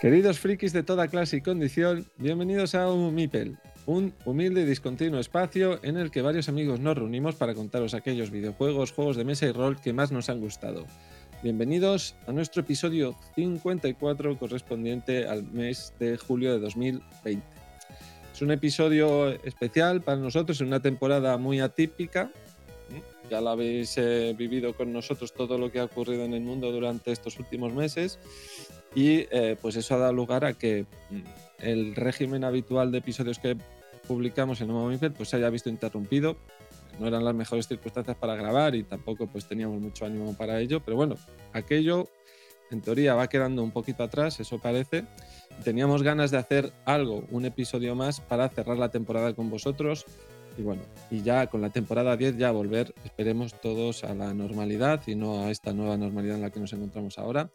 Queridos frikis de toda clase y condición, bienvenidos a un un humilde y discontinuo espacio en el que varios amigos nos reunimos para contaros aquellos videojuegos, juegos de mesa y rol que más nos han gustado. Bienvenidos a nuestro episodio 54 correspondiente al mes de julio de 2020. Es un episodio especial para nosotros en una temporada muy atípica. Ya lo habéis eh, vivido con nosotros todo lo que ha ocurrido en el mundo durante estos últimos meses y eh, pues eso ha dado lugar a que mm, el régimen habitual de episodios que publicamos en Mipel pues se haya visto interrumpido. No eran las mejores circunstancias para grabar y tampoco pues teníamos mucho ánimo para ello, pero bueno, aquello en teoría va quedando un poquito atrás, eso parece. Teníamos ganas de hacer algo, un episodio más para cerrar la temporada con vosotros y bueno, y ya con la temporada 10 ya volver, esperemos todos a la normalidad y no a esta nueva normalidad en la que nos encontramos ahora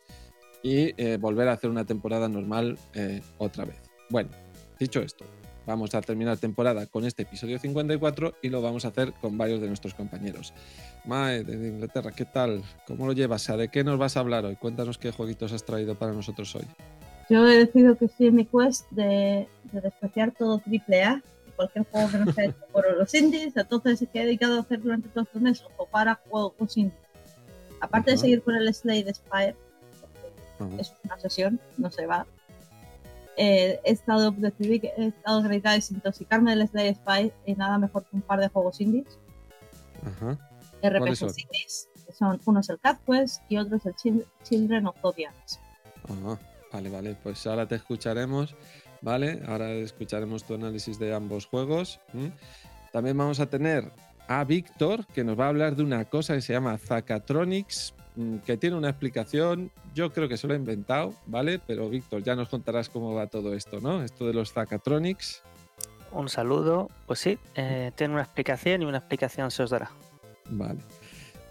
y eh, volver a hacer una temporada normal eh, otra vez. Bueno, dicho esto, vamos a terminar temporada con este episodio 54 y lo vamos a hacer con varios de nuestros compañeros. Mae, de Inglaterra, ¿qué tal? ¿Cómo lo llevas? ¿De qué nos vas a hablar hoy? Cuéntanos qué jueguitos has traído para nosotros hoy. Yo he decidido que estoy en mi quest de, de despreciar todo AAA y cualquier juego que no sea hecho por los indies, entonces que he dedicado a hacer durante todos estos meses o para juegos indies. Aparte de seguir con el Slade Spire, Ajá. es una sesión, no se va. Eh, he estado, decidí que he estado a desintoxicarme del Slay Spy y nada mejor que un par de juegos indies, Ajá. ¿Cuáles son? RPGs indies, que son uno es el Cat Quest y otro es el Chil- Children of Zodiacs. Ajá. Vale, vale, pues ahora te escucharemos, ¿vale? Ahora escucharemos tu análisis de ambos juegos. También vamos a tener a Víctor, que nos va a hablar de una cosa que se llama Zacatronics, mm, que tiene una explicación, yo creo que se lo he inventado, ¿vale? Pero Víctor, ya nos contarás cómo va todo esto, ¿no? Esto de los Zacatronics. Un saludo. Pues sí, eh, tiene una explicación y una explicación se os dará. Vale.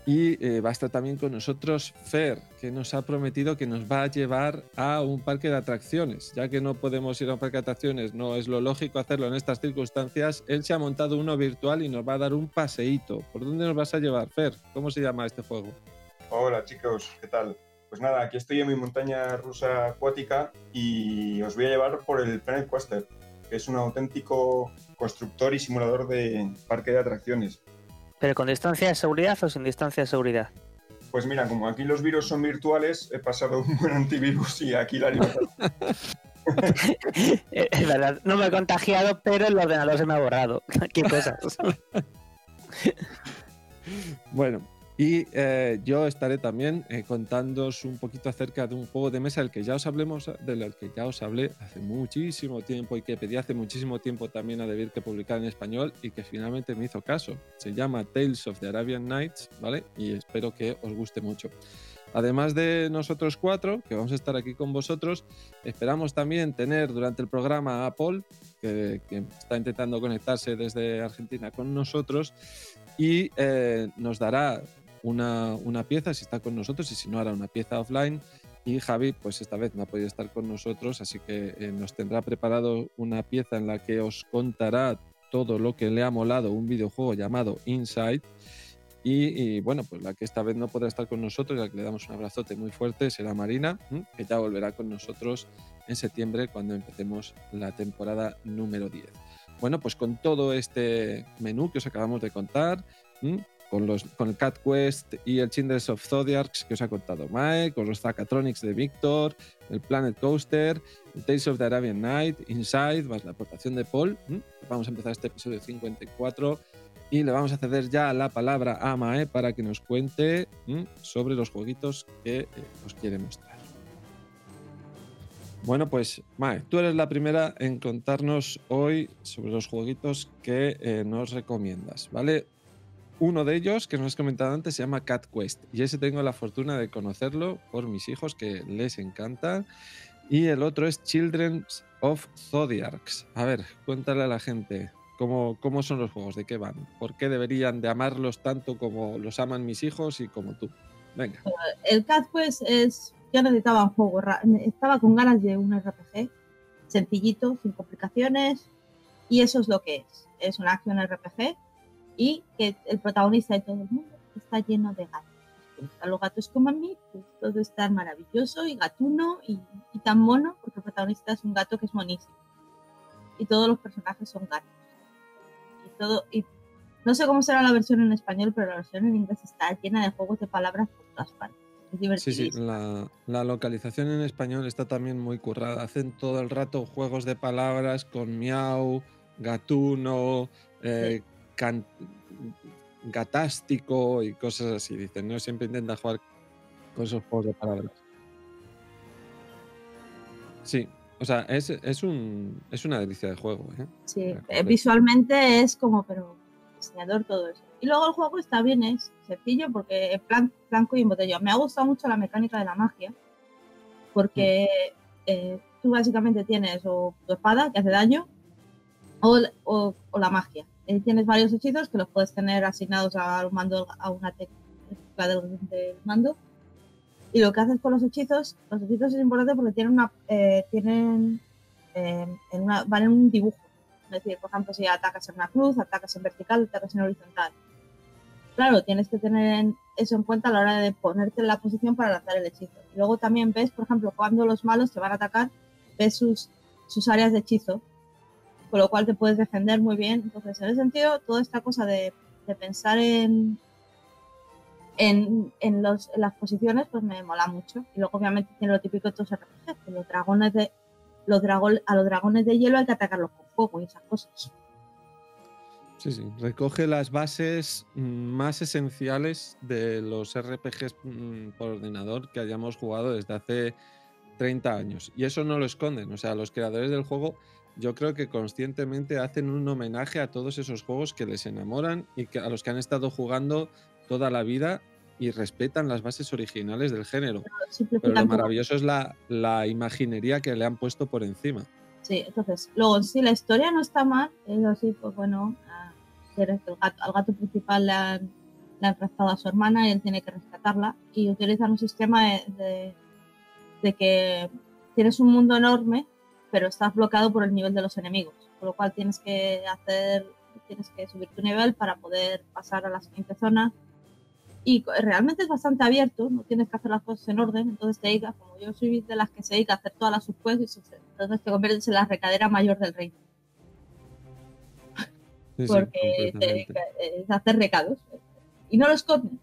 Y eh, va a estar también con nosotros Fer, que nos ha prometido que nos va a llevar a un parque de atracciones. Ya que no podemos ir a un parque de atracciones, no es lo lógico hacerlo en estas circunstancias, él se ha montado uno virtual y nos va a dar un paseíto. ¿Por dónde nos vas a llevar, Fer? ¿Cómo se llama este juego? Hola chicos, ¿qué tal? Pues nada, aquí estoy en mi montaña rusa acuática y os voy a llevar por el Planet Coaster, que es un auténtico constructor y simulador de parque de atracciones. ¿Pero con distancia de seguridad o sin distancia de seguridad? Pues mira, como aquí los virus son virtuales, he pasado un buen antivirus y aquí la libertad. Es verdad, no me he contagiado, pero el ordenador se me ha borrado. Qué cosas. Bueno, y eh, yo estaré también eh, contándoos un poquito acerca de un juego de mesa del que ya os hablemos, del que ya os hablé hace muchísimo tiempo y que pedí hace muchísimo tiempo también a Debir que publicara en español y que finalmente me hizo caso. Se llama Tales of the Arabian Nights, ¿vale? Y espero que os guste mucho. Además de nosotros cuatro, que vamos a estar aquí con vosotros, esperamos también tener durante el programa a Paul, que, que está intentando conectarse desde Argentina con nosotros, y eh, nos dará una, una pieza si está con nosotros y si no hará una pieza offline. Y Javi, pues esta vez no ha podido estar con nosotros, así que eh, nos tendrá preparado una pieza en la que os contará todo lo que le ha molado un videojuego llamado Inside. Y, bueno, pues la que esta vez no podrá estar con nosotros, la que le damos un abrazote muy fuerte, será Marina, que ya volverá con nosotros en septiembre cuando empecemos la temporada número 10. Bueno, pues con todo este menú que os acabamos de contar. Con, los, con el Cat Quest y el Children of Zodiacs que os ha contado Mike, con los Zacatronics de Víctor, el Planet Coaster, el Tales of the Arabian Night, Inside, más la aportación de Paul. ¿m? Vamos a empezar este episodio 54 y le vamos a ceder ya la palabra a Mae para que nos cuente sobre los jueguitos que eh, os quiere mostrar. Bueno, pues Mae, tú eres la primera en contarnos hoy sobre los jueguitos que eh, nos recomiendas, ¿vale? Uno de ellos, que nos has comentado antes, se llama Cat Quest y ese tengo la fortuna de conocerlo por mis hijos que les encanta. Y el otro es Children of Zodiacs. A ver, cuéntale a la gente cómo, cómo son los juegos, de qué van, por qué deberían de amarlos tanto como los aman mis hijos y como tú. Venga. El Cat Quest es. Yo necesitaba un juego, estaba con ganas de un RPG sencillito, sin complicaciones, y eso es lo que es. Es una acción RPG y que el protagonista y todo el mundo está lleno de gatos. Si gustan los gatos como a mí, pues todo está maravilloso y gatuno y, y tan mono, porque el protagonista es un gato que es monísimo. Y todos los personajes son gatos. Y todo, y no sé cómo será la versión en español, pero la versión en inglés está llena de juegos de palabras por todas partes. Es Sí, sí, la, la localización en español está también muy currada. Hacen todo el rato juegos de palabras con miau, gatuno, eh, can- gatástico y cosas así. Dicen, ¿no? Siempre intenta jugar con esos juegos de palabras. Sí, o sea, es, es, un, es una delicia de juego. ¿eh? Sí, eh, acuerdo. visualmente es como, pero diseñador todo eso. Y luego el juego está bien, es sencillo porque es plan- blanco y en botella. Me ha gustado mucho la mecánica de la magia, porque eh, tú básicamente tienes o tu espada que hace daño o, o- o la magia. Eh, tienes varios hechizos que los puedes tener asignados a un mando, a una tecla del, del mando. Y lo que haces con los hechizos, los hechizos es importante porque tienen una, eh, tienen, eh, en una, van en un dibujo. Es decir, por ejemplo, si atacas en una cruz, atacas en vertical, atacas en horizontal. Claro, tienes que tener en- eso en cuenta a la hora de ponerte en la posición para lanzar el hechizo. Y luego también ves, por ejemplo, cuando los malos te van a atacar, ves sus, sus áreas de hechizo, con lo cual te puedes defender muy bien. Entonces, en ese sentido, toda esta cosa de, de pensar en, en, en, las posiciones, pues me mola mucho. Y luego, obviamente, tiene lo típico de estos RPGs, que los dragones de, los a los dragones de hielo hay que atacarlos con fuego y esas cosas. Sí, sí. Recoge las bases mm, más esenciales de los RPGs mm, por ordenador que hayamos jugado desde hace 30 años. Y eso no lo esconden. O sea, los creadores del juego yo creo que conscientemente hacen un homenaje a todos esos juegos que les enamoran y que, a los que han estado jugando toda la vida y respetan las bases originales del género. Pero lo maravilloso es la, la imaginería que le han puesto por encima. Sí, entonces, luego, si la historia no está mal, es así, pues bueno, al gato principal le han, le han raptado a su hermana y él tiene que rescatarla. Y utilizan un sistema de, de, de que tienes un mundo enorme, pero estás bloqueado por el nivel de los enemigos. Por lo cual tienes que hacer, tienes que subir tu nivel para poder pasar a la siguiente zona. Y realmente es bastante abierto, no tienes que hacer las cosas en orden, entonces te dedicas, como yo soy de las que se dedica a hacer todas las subquests, entonces te conviertes en la recadera mayor del reino, Sí, sí, porque te completamente. dedicas eh, a hacer recados. Y no los comen,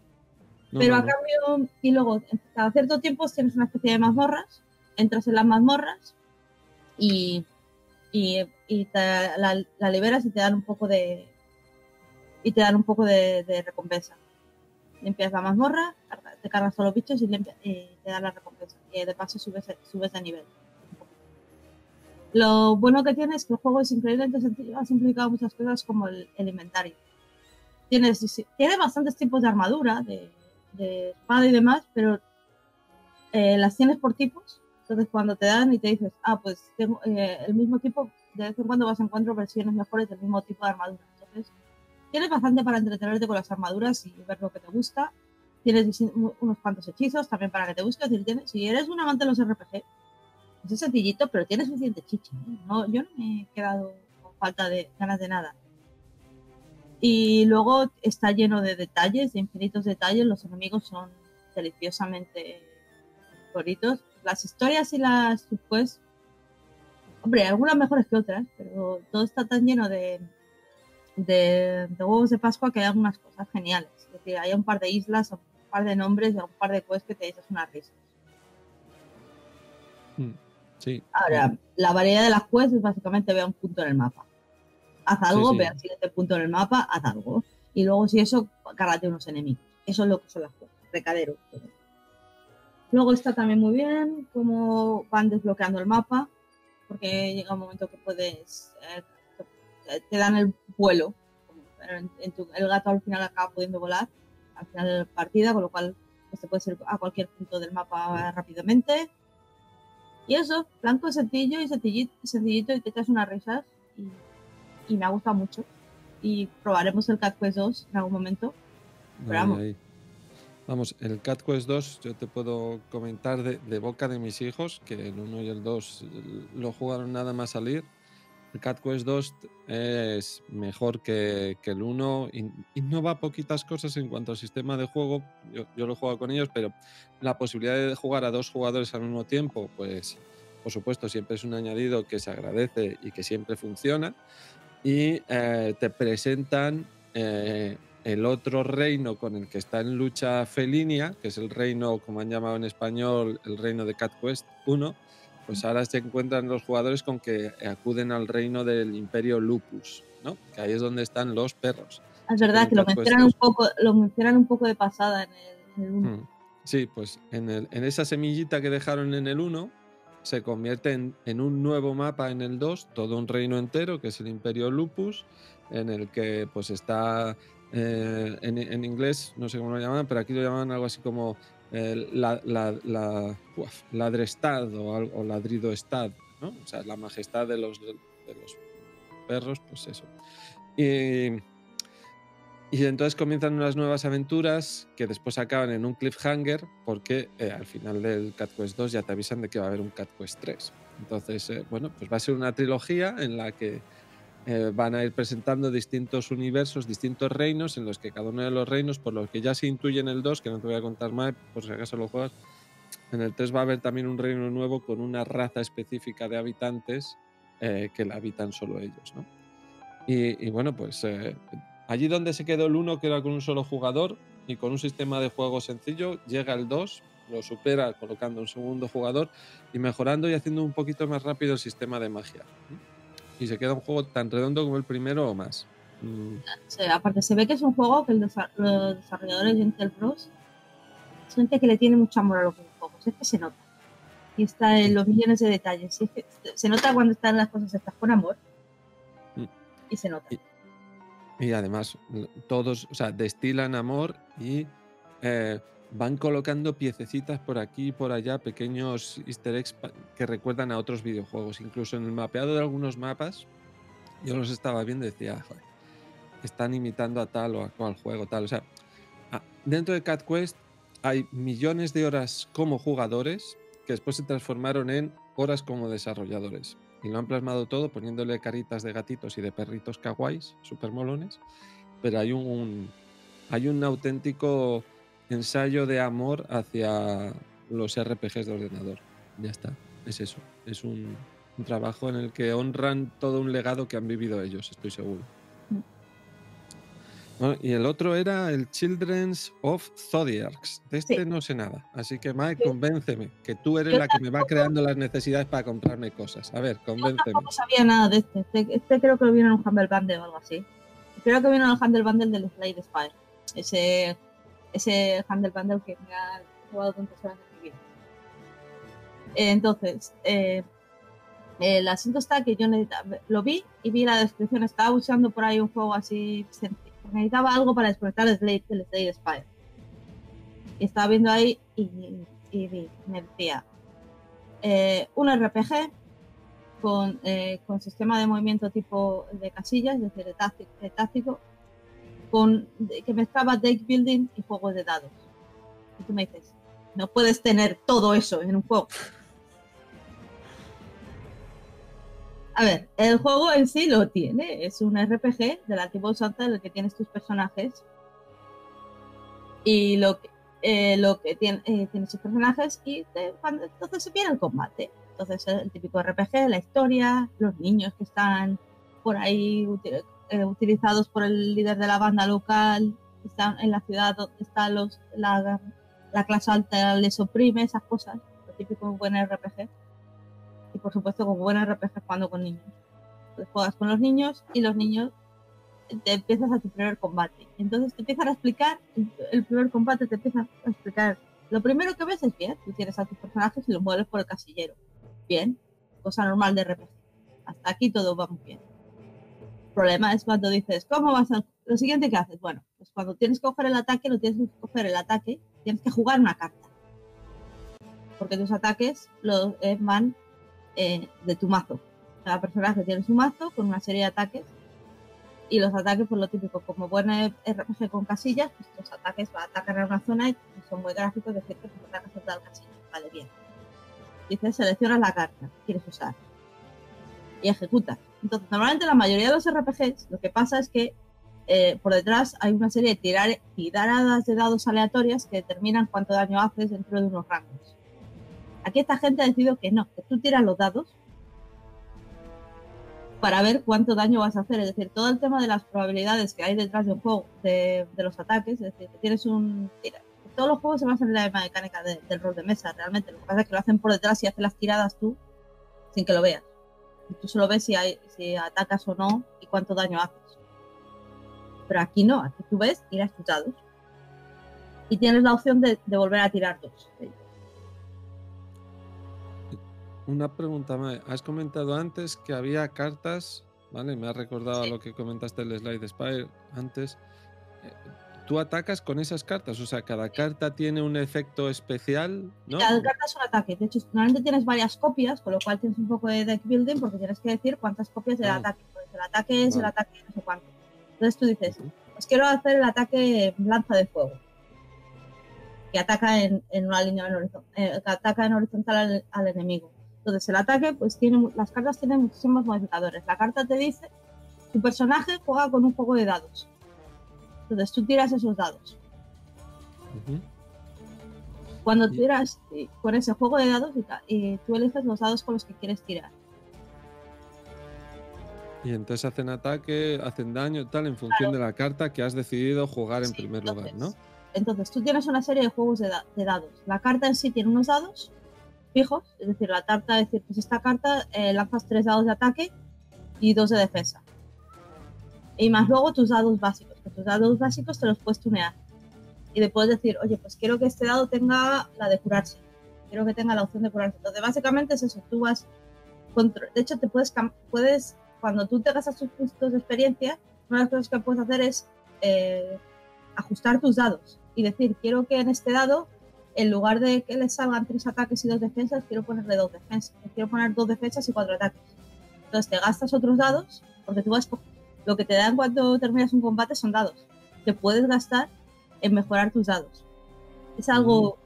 No, pero no, a no. cambio, y luego cada cierto tiempo tienes una especie de mazmorras, entras en las mazmorras y, y, te la, liberas y te dan un poco de y te dan un poco de, recompensa. Limpias la mazmorra, te cargas los bichos y, limpia- y te dan la recompensa. Y de paso subes, subes de nivel. Lo bueno que tiene es que el juego es increíblemente sencillo, ha simplificado muchas cosas como el, inventario. Tienes, tiene bastantes tipos de armadura, de, de espada y demás, pero eh, las tienes por tipos. Entonces cuando te dan y te dices, ah, pues tengo eh, el mismo tipo, de vez en cuando vas a encontrar versiones mejores del mismo tipo de armadura. Entonces tienes bastante para entretenerte con las armaduras y ver lo que te gusta. Tienes unos cuantos hechizos también para que te busques. Si, tienes- eres un amante de los RPG, es sencillito, pero tiene suficiente chicha. ¿eh? No, yo no me he quedado con falta de ganas de nada. Y luego está lleno de detalles, de infinitos detalles. Los enemigos son deliciosamente bonitos. Las historias y las subquests, hombre, algunas mejores que otras, pero todo está tan lleno de, de, de huevos de Pascua que hay algunas cosas geniales. Es decir, hay un par de islas, un par de nombres y un par de quests que te dices una risa. Mm, Sí. Ahora, la variedad de las quests es básicamente ve un punto en el mapa. Haz algo, sí. ve al siguiente punto en el mapa, haz algo. Y luego, si eso, cárgate unos enemigos. Eso es lo que son las quests. Recadero. Luego está también muy bien cómo van desbloqueando el mapa, porque llega un momento que puedes. eh, te- dan el vuelo. Pero en- en tu- el gato al final acaba pudiendo volar al final de la partida, con lo cual pues, te puedes ir a cualquier punto del mapa rápidamente. Y eso, blanco, sencillo y sencillito, sencillito y te echas unas risas y, y me ha gustado mucho. Y probaremos el Cat Quest 2 en algún momento. Pero vamos. Vamos, el Cat Quest 2 yo te puedo comentar de, de boca de mis hijos, que el 1 y el 2 lo jugaron nada más salir, el Cat Quest 2 es mejor que, que el 1, in- innova poquitas cosas en cuanto al sistema de juego, yo, yo lo he jugado con ellos, pero la posibilidad de jugar a dos jugadores al mismo tiempo, pues por supuesto siempre es un añadido que se agradece y que siempre funciona, y eh, te presentan eh, el otro reino con el que está en lucha Felinia, que es el reino, como han llamado en español, el reino de Cat Quest 1, pues ahora se encuentran los jugadores con que acuden al reino del imperio Lupus, ¿no? Que ahí es donde están los perros. Es verdad que lo mencionan un 2. poco, lo mencionan un poco de pasada en el, en el uno. Mm. Sí, pues en, el- en esa semillita que dejaron en el 1 se convierte en, en un nuevo mapa en el 2, todo un reino entero, que es el Imperio Lupus, en el que pues está eh, en, en inglés, no sé cómo lo llaman, pero aquí lo llaman algo así como eh, la, la, la, uaf, ladrestad o, o ladridoestad, ¿no? O sea, la majestad de los, de los perros, pues eso. Y, y entonces comienzan unas nuevas aventuras que después acaban en un cliffhanger porque eh, al final del Cat Quest 2 ya te avisan de que va a haber un Cat Quest 3. Entonces, eh, bueno, pues va a ser una trilogía en la que eh, van a ir presentando distintos universos, distintos reinos, en los que cada uno de los reinos, por lo que ya se intuye en el 2, que no te voy a contar más por si acaso lo juegas, en el 3 va a haber también un reino nuevo con una raza específica de habitantes eh, que la habitan solo ellos, ¿no? Y, bueno, pues eh, allí donde se quedó el 1, que era con un solo jugador y con un sistema de juego sencillo, llega el 2, lo supera colocando un segundo jugador y mejorando y haciendo un poquito más rápido el sistema de magia. Y se queda un juego tan redondo como el primero o más. Mm, sea, aparte se ve que es un juego que el desa- los desarrolladores de Intel Bros es gente que le tiene mucho amor a los videojuegos, es que se nota. Y está en los millones de detalles. y es que se nota cuando están las cosas estas con amor. Mm. Y se nota. Y- Y además, todos, o sea, destilan amor y eh, van colocando piececitas por aquí y por allá, pequeños easter eggs que recuerdan a otros videojuegos. Incluso en el mapeado de algunos mapas, yo los estaba viendo y decía, "Joder, están imitando a tal o a cual juego, tal. O sea, dentro de Cat Quest hay millones de horas como jugadores que después se transformaron en horas como desarrolladores. Y lo han plasmado todo poniéndole caritas de gatitos y de perritos kawaiis, super molones. Pero hay un, hay un auténtico ensayo de amor hacia los RPGs de ordenador. Ya está, es eso. Es un, un trabajo en el que honran todo un legado que han vivido ellos, estoy seguro. Mm. Bueno, y el otro era el Children's of Zodiacs. De este Sí. no sé nada. Así que, Mike, convénceme, que tú eres yo la que me va creando las necesidades para comprarme cosas. A ver, convénceme. tampoco sabía nada de este. Este, este creo que lo vieron en un Humble Bundle o algo así. Creo que vino en el Humble Bundle del Slade Spire. Ese, ese Humble Bundle que me ha jugado tantas horas mi vida. Entonces, eh, el asunto está que yo lo vi y vi la descripción. Estaba buscando por ahí un juego así. Necesitaba algo para desconectar el Slade, el. Y estaba viendo ahí y, vi, me decía eh, un RPG con, eh, con sistema de movimiento tipo de casillas, es decir, de táctico, con, que mezclaba deck building y juegos de dados. Y tú me dices, no puedes tener todo eso en un juego. A ver, el juego en sí lo tiene, es un RPG de la tipo usanza en el que tienes tus personajes y lo que, eh, lo que tiene, eh, tienes tus personajes y te- entonces se viene el combate. Entonces el típico RPG, la historia, los niños que están por ahí eh, utilizados por el líder de la banda local, están en la ciudad donde están los, la, la clase alta les oprime, esas cosas, lo típico de un buen RPG. Y por supuesto como buen RPG jugando con niños. Entonces juegas con los niños y los niños te empiezas a tu primer combate. Entonces te empiezan a explicar, el primer combate te empiezan a explicar. Lo primero que ves es bien, tú tienes a tus personajes y los mueves por el casillero. Bien, cosa normal de RPG. Hasta aquí todo va muy bien. Problema es cuando dices, ¿cómo vas a...? Lo siguiente que haces, bueno, pues cuando tienes que coger el ataque, no tienes que coger el ataque, tienes que jugar una carta. Porque tus ataques los, eh, van eh, de tu mazo. Cada personaje tiene su mazo con una serie de ataques y los ataques, por lo típico, como buen RPG con casillas, pues los ataques van a atacar a una zona y son muy gráficos, decir que tus ataques son tal casilla. Vale, bien. Dices, seleccionas la carta que quieres usar y ejecutas. Entonces, normalmente la mayoría de los RPGs lo que pasa es que eh, por detrás hay una serie de tirar, tiradas de dados aleatorias que determinan cuánto daño haces dentro de unos rangos. Aquí esta gente ha decidido que no, que tú tiras los dados para ver cuánto daño vas a hacer. Es decir, todo el tema de las probabilidades que hay detrás de un juego, de, los ataques, es decir, que tienes un... Todos los juegos se basan en la mecánica del rol de mesa, realmente. Lo que pasa es que lo hacen por detrás y hacen las tiradas tú sin que lo veas. Y tú solo ves si, hay, si atacas o no y cuánto daño haces. Pero aquí no, aquí tú ves, tiras tus dados. Y tienes la opción de, de volver a tirar dos. Una pregunta más. Has comentado antes que había cartas, ¿vale? Me ha recordado Sí. lo que comentaste el slide Spire antes. Tú atacas con esas cartas, o sea, cada carta tiene un efecto especial, ¿no? Cada carta es un ataque. De hecho, normalmente tienes varias copias, con lo cual tienes un poco de deck building porque tienes que decir cuántas copias del Ah. ataque. Pues el ataque es el ataque no sé cuánto. Entonces tú dices, Ujú. pues quiero hacer el ataque lanza de fuego. Que ataca en, en una línea en horizon- eh, que ataca en horizontal al, al enemigo. Entonces el ataque, pues tiene las cartas tienen muchísimos modificadores. La carta te dice, tu personaje juega con un juego de dados. Entonces tú tiras esos dados. Cuando Y- tiras eh, con ese juego de dados y, y tú eliges los dados con los que quieres tirar. Y entonces hacen ataque, hacen daño, tal, en función de la carta que has decidido jugar en Sí, primer lugar, ¿no? entonces, Entonces tú tienes una serie de juegos de, da- de dados. La carta en sí tiene unos dados fijos, es decir, la carta, es decir, pues esta carta eh, lanzas tres dados de ataque y dos de defensa. Y más luego tus dados básicos, que tus dados básicos te los puedes tunear. Y le puedes decir, oye, pues quiero que este dado tenga la de curarse. Quiero que tenga la opción de curarse. Entonces, básicamente es eso. Tú vas. contro- De hecho, te puedes, puedes. Cuando tú te gastas tus puntos de experiencia, una de las cosas que puedes hacer es eh, ajustar tus dados y decir, quiero que en este dado, en lugar de que le salgan tres ataques y dos defensas, quiero ponerle dos defensas. Quiero poner dos defensas y cuatro ataques. Entonces te gastas otros dados, porque tú vas lo que te dan cuando terminas un combate son dados que puedes gastar en mejorar tus dados. Es algo,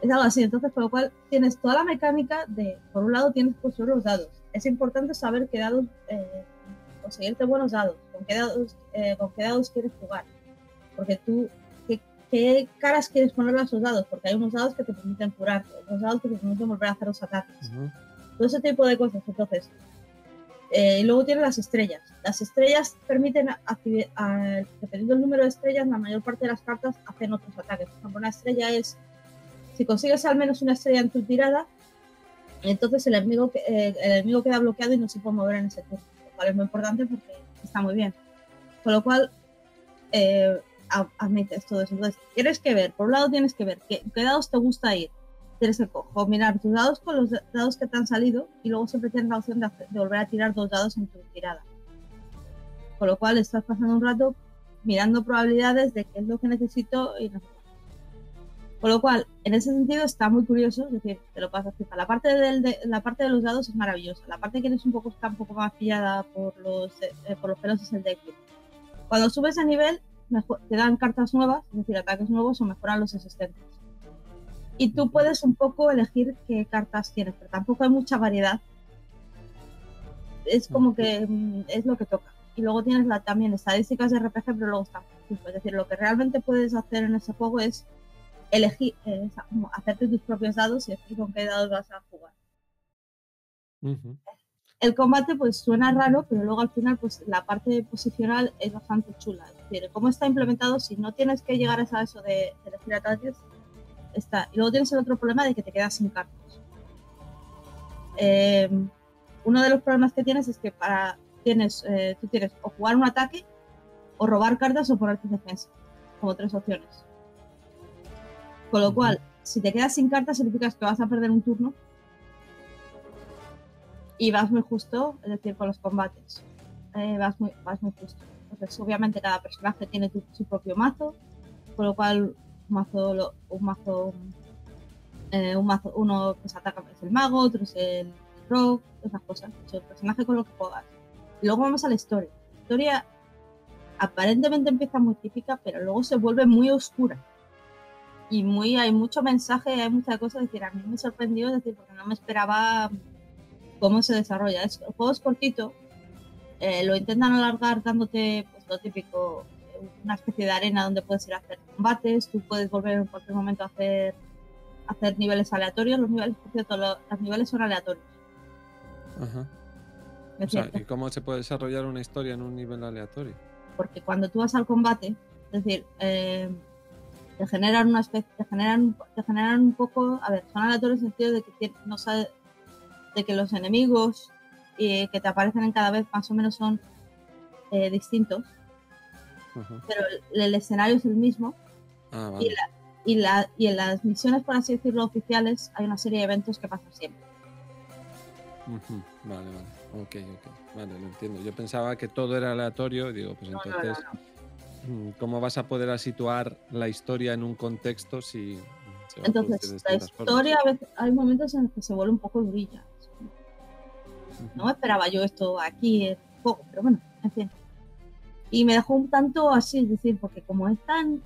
es algo así. Entonces, por lo cual tienes toda la mecánica de, por un lado, tienes que construir los dados. Es importante saber qué dados, eh, conseguirte buenos dados, con qué dados, eh, con qué dados quieres jugar. Porque tú, ¿qué, qué caras quieres ponerle a esos dados? Porque hay unos dados que te permiten curar, otros dados que te permiten volver a hacer los ataques todo ese tipo de cosas. Entonces, eh, y luego tiene las estrellas. Las estrellas permiten, a- dependiendo del número de estrellas, la mayor parte de las cartas hacen otros ataques. Por ejemplo, una estrella es, si consigues al menos una estrella en tu tirada, entonces el enemigo, eh, el enemigo queda bloqueado y no se puede mover en ese turno, lo cual es muy importante porque está muy bien. Con lo cual, eh, admites todo eso. Entonces, tienes que ver, por un lado tienes que ver qué, qué dados te gusta ir, tienes co- combinar tus dados con los da- dados que te han salido y luego siempre tienes la opción de, hacer- de volver a tirar dos dados en tu tirada. Con lo cual estás pasando un rato mirando probabilidades de qué es lo que necesito y no. Con lo cual, en ese sentido está muy curioso, es decir, te lo pasas. La parte, del, de, la parte de los dados es maravillosa. La parte que eres un poco, está un poco más pillada por los, eh, por los pelos es el deck. Cuando subes de nivel, mejor- te dan cartas nuevas, es decir, ataques nuevos o mejoran los existentes. Y tú puedes un poco elegir qué cartas tienes, pero tampoco hay mucha variedad. Es como que mm, es lo que toca. Y luego tienes la, también estadísticas de RPG, pero luego están. Es decir, lo que realmente puedes hacer en ese juego es elegir, eh, hacerte tus propios dados y decir con qué dados vas a jugar. El combate pues suena raro, pero luego al final pues la parte posicional es bastante chula. Es decir, cómo está implementado, si no tienes que llegar a eso de, de elegir ataques, está. Y luego tienes el otro problema de que te quedas sin cartas. Eh, uno de los problemas que tienes es que para tienes, eh, tú tienes o jugar un ataque, o robar cartas o ponerte defensa, como tres opciones. Con lo cual, si te quedas sin cartas, significa que vas a perder un turno y vas muy justo, es decir, con los combates. Eh, vas, muy, vas muy justo. Entonces, obviamente, cada personaje tiene tu- su propio mazo, con lo cual, mazo, un mazo, eh, un mazo, uno que ataca es el mago, otro es el rock, esas cosas. El personaje con lo que juegas. Luego vamos a la historia. La historia aparentemente empieza muy típica, pero luego se vuelve muy oscura. Y muy, hay mucho mensaje, hay muchas cosas. Es decir, a mí me sorprendió, decir, porque no me esperaba cómo se desarrolla. Es, el juego es cortito, eh, lo intentan alargar dándote pues, lo típico, una especie de arena donde puedes ir a hacer combates, tú puedes volver en cualquier momento a hacer, a hacer niveles aleatorios. Los niveles, por cierto, lo- los niveles son aleatorios. Ajá. O sea. ¿y cómo se puede desarrollar una historia en un nivel aleatorio? porque cuando tú vas al combate, es decir, eh, te generan una especie, te generan, te generan un poco, a ver, son aleatorios en el sentido de que no sabe- de que los enemigos eh, que te aparecen en cada vez más o menos son eh, distintos, Pero el, el escenario es el mismo Ah, y, vale. la- y, la, y en las misiones, por así decirlo, oficiales, hay una serie de eventos que pasan siempre. Vale, vale. Ok, ok. Vale, lo entiendo. Yo pensaba que todo era aleatorio y digo, pues No, no, no, entonces, mm, ¿cómo vas a poder situar la historia en un contexto si Entonces, la historia, a veces, hay momentos en los que se vuelve un poco durilla. No esperaba yo esto aquí el juego, pero bueno, en fin. Y me dejó un tanto así, es decir, porque como es tan.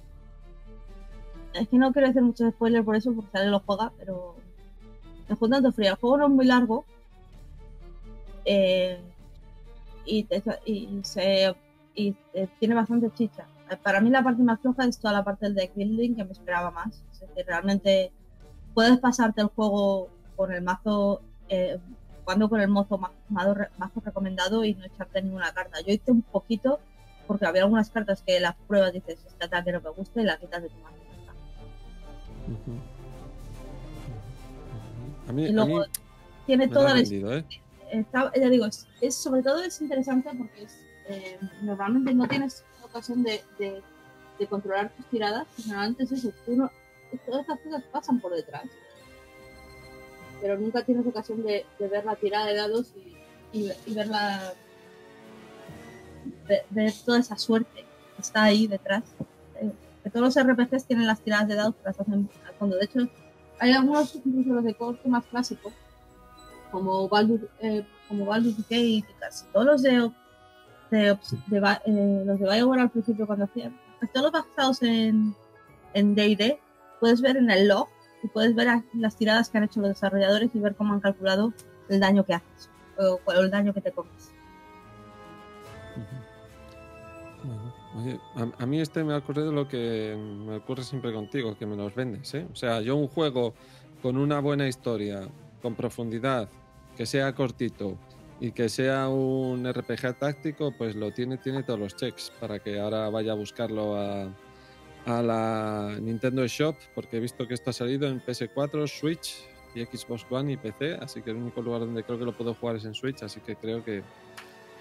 Es que no quiero hacer muchos spoilers por eso, porque sale lo juega, pero. Me dejó un tanto frío. El juego no es muy largo. eh, y, te- tiene bastante chicha. Eh, Para mí la parte más floja es toda la parte del deck building, que me esperaba más. Es decir, realmente puedes pasarte el juego con el mazo, eh, jugando con el mozo ma- mazo, mazo recomendado y no echarte ninguna carta. Yo hice un poquito, porque había algunas cartas que las pruebas dices, este ataque no me gusta y la quitas de tu está. Ujú. Ujú. A mí, Y a luego mí tiene toda la ¿eh? está- ya digo, es, es- sobre todo es interesante porque es, eh, normalmente no tienes ocasión de, de- de controlar tus tiradas, normalmente es eso, tú no- todas estas cosas pasan por detrás, pero nunca tienes ocasión de, de ver la tirada de dados y, y- y ver la ver toda esa suerte que está ahí detrás. Eh, que todos los RPGs tienen las tiradas de dados que las hacen al fondo. De hecho, hay algunos, incluso los de corte más clásicos, como Baldur, eh, como Baldur's Gate casi todos los de, de, de eh, los de Bioware al principio cuando hacían casi todos los basados en en D&D puedes ver en el log y puedes ver las tiradas que han hecho los desarrolladores y ver cómo han calculado el daño que haces o, o el daño que te comes oye, a, a mí este me ha ocurrido lo que me ocurre siempre contigo, que me los vendes, ¿eh? O sea, yo un juego con una buena historia, con profundidad, que sea cortito y que sea un RPG táctico, pues lo tiene, tiene todos los checks para que ahora vaya a buscarlo a, la Nintendo Shop, porque he visto que esto ha salido en PS4, Switch y Xbox One y PC, así que el único lugar donde creo que lo puedo jugar es en Switch, así que creo que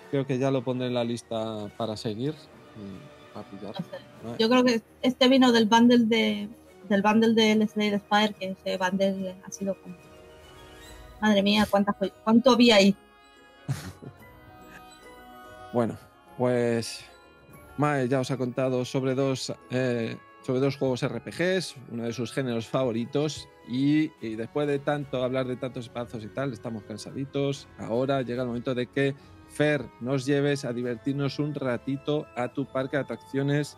creo que ya lo pondré en la lista para seguir yo creo que este vino del bundle de del bundle del Slade Spire que ese bundle ha sido como madre mía cuántas jo- cuánto había ahí. Bueno, pues Mae ya os ha contado sobre dos, eh, sobre dos juegos RPGs, uno de sus géneros favoritos, y, y después de tanto hablar de tantos espazos y tal, estamos cansaditos. Ahora llega el momento de que Fer nos lleves a divertirnos un ratito a tu parque de atracciones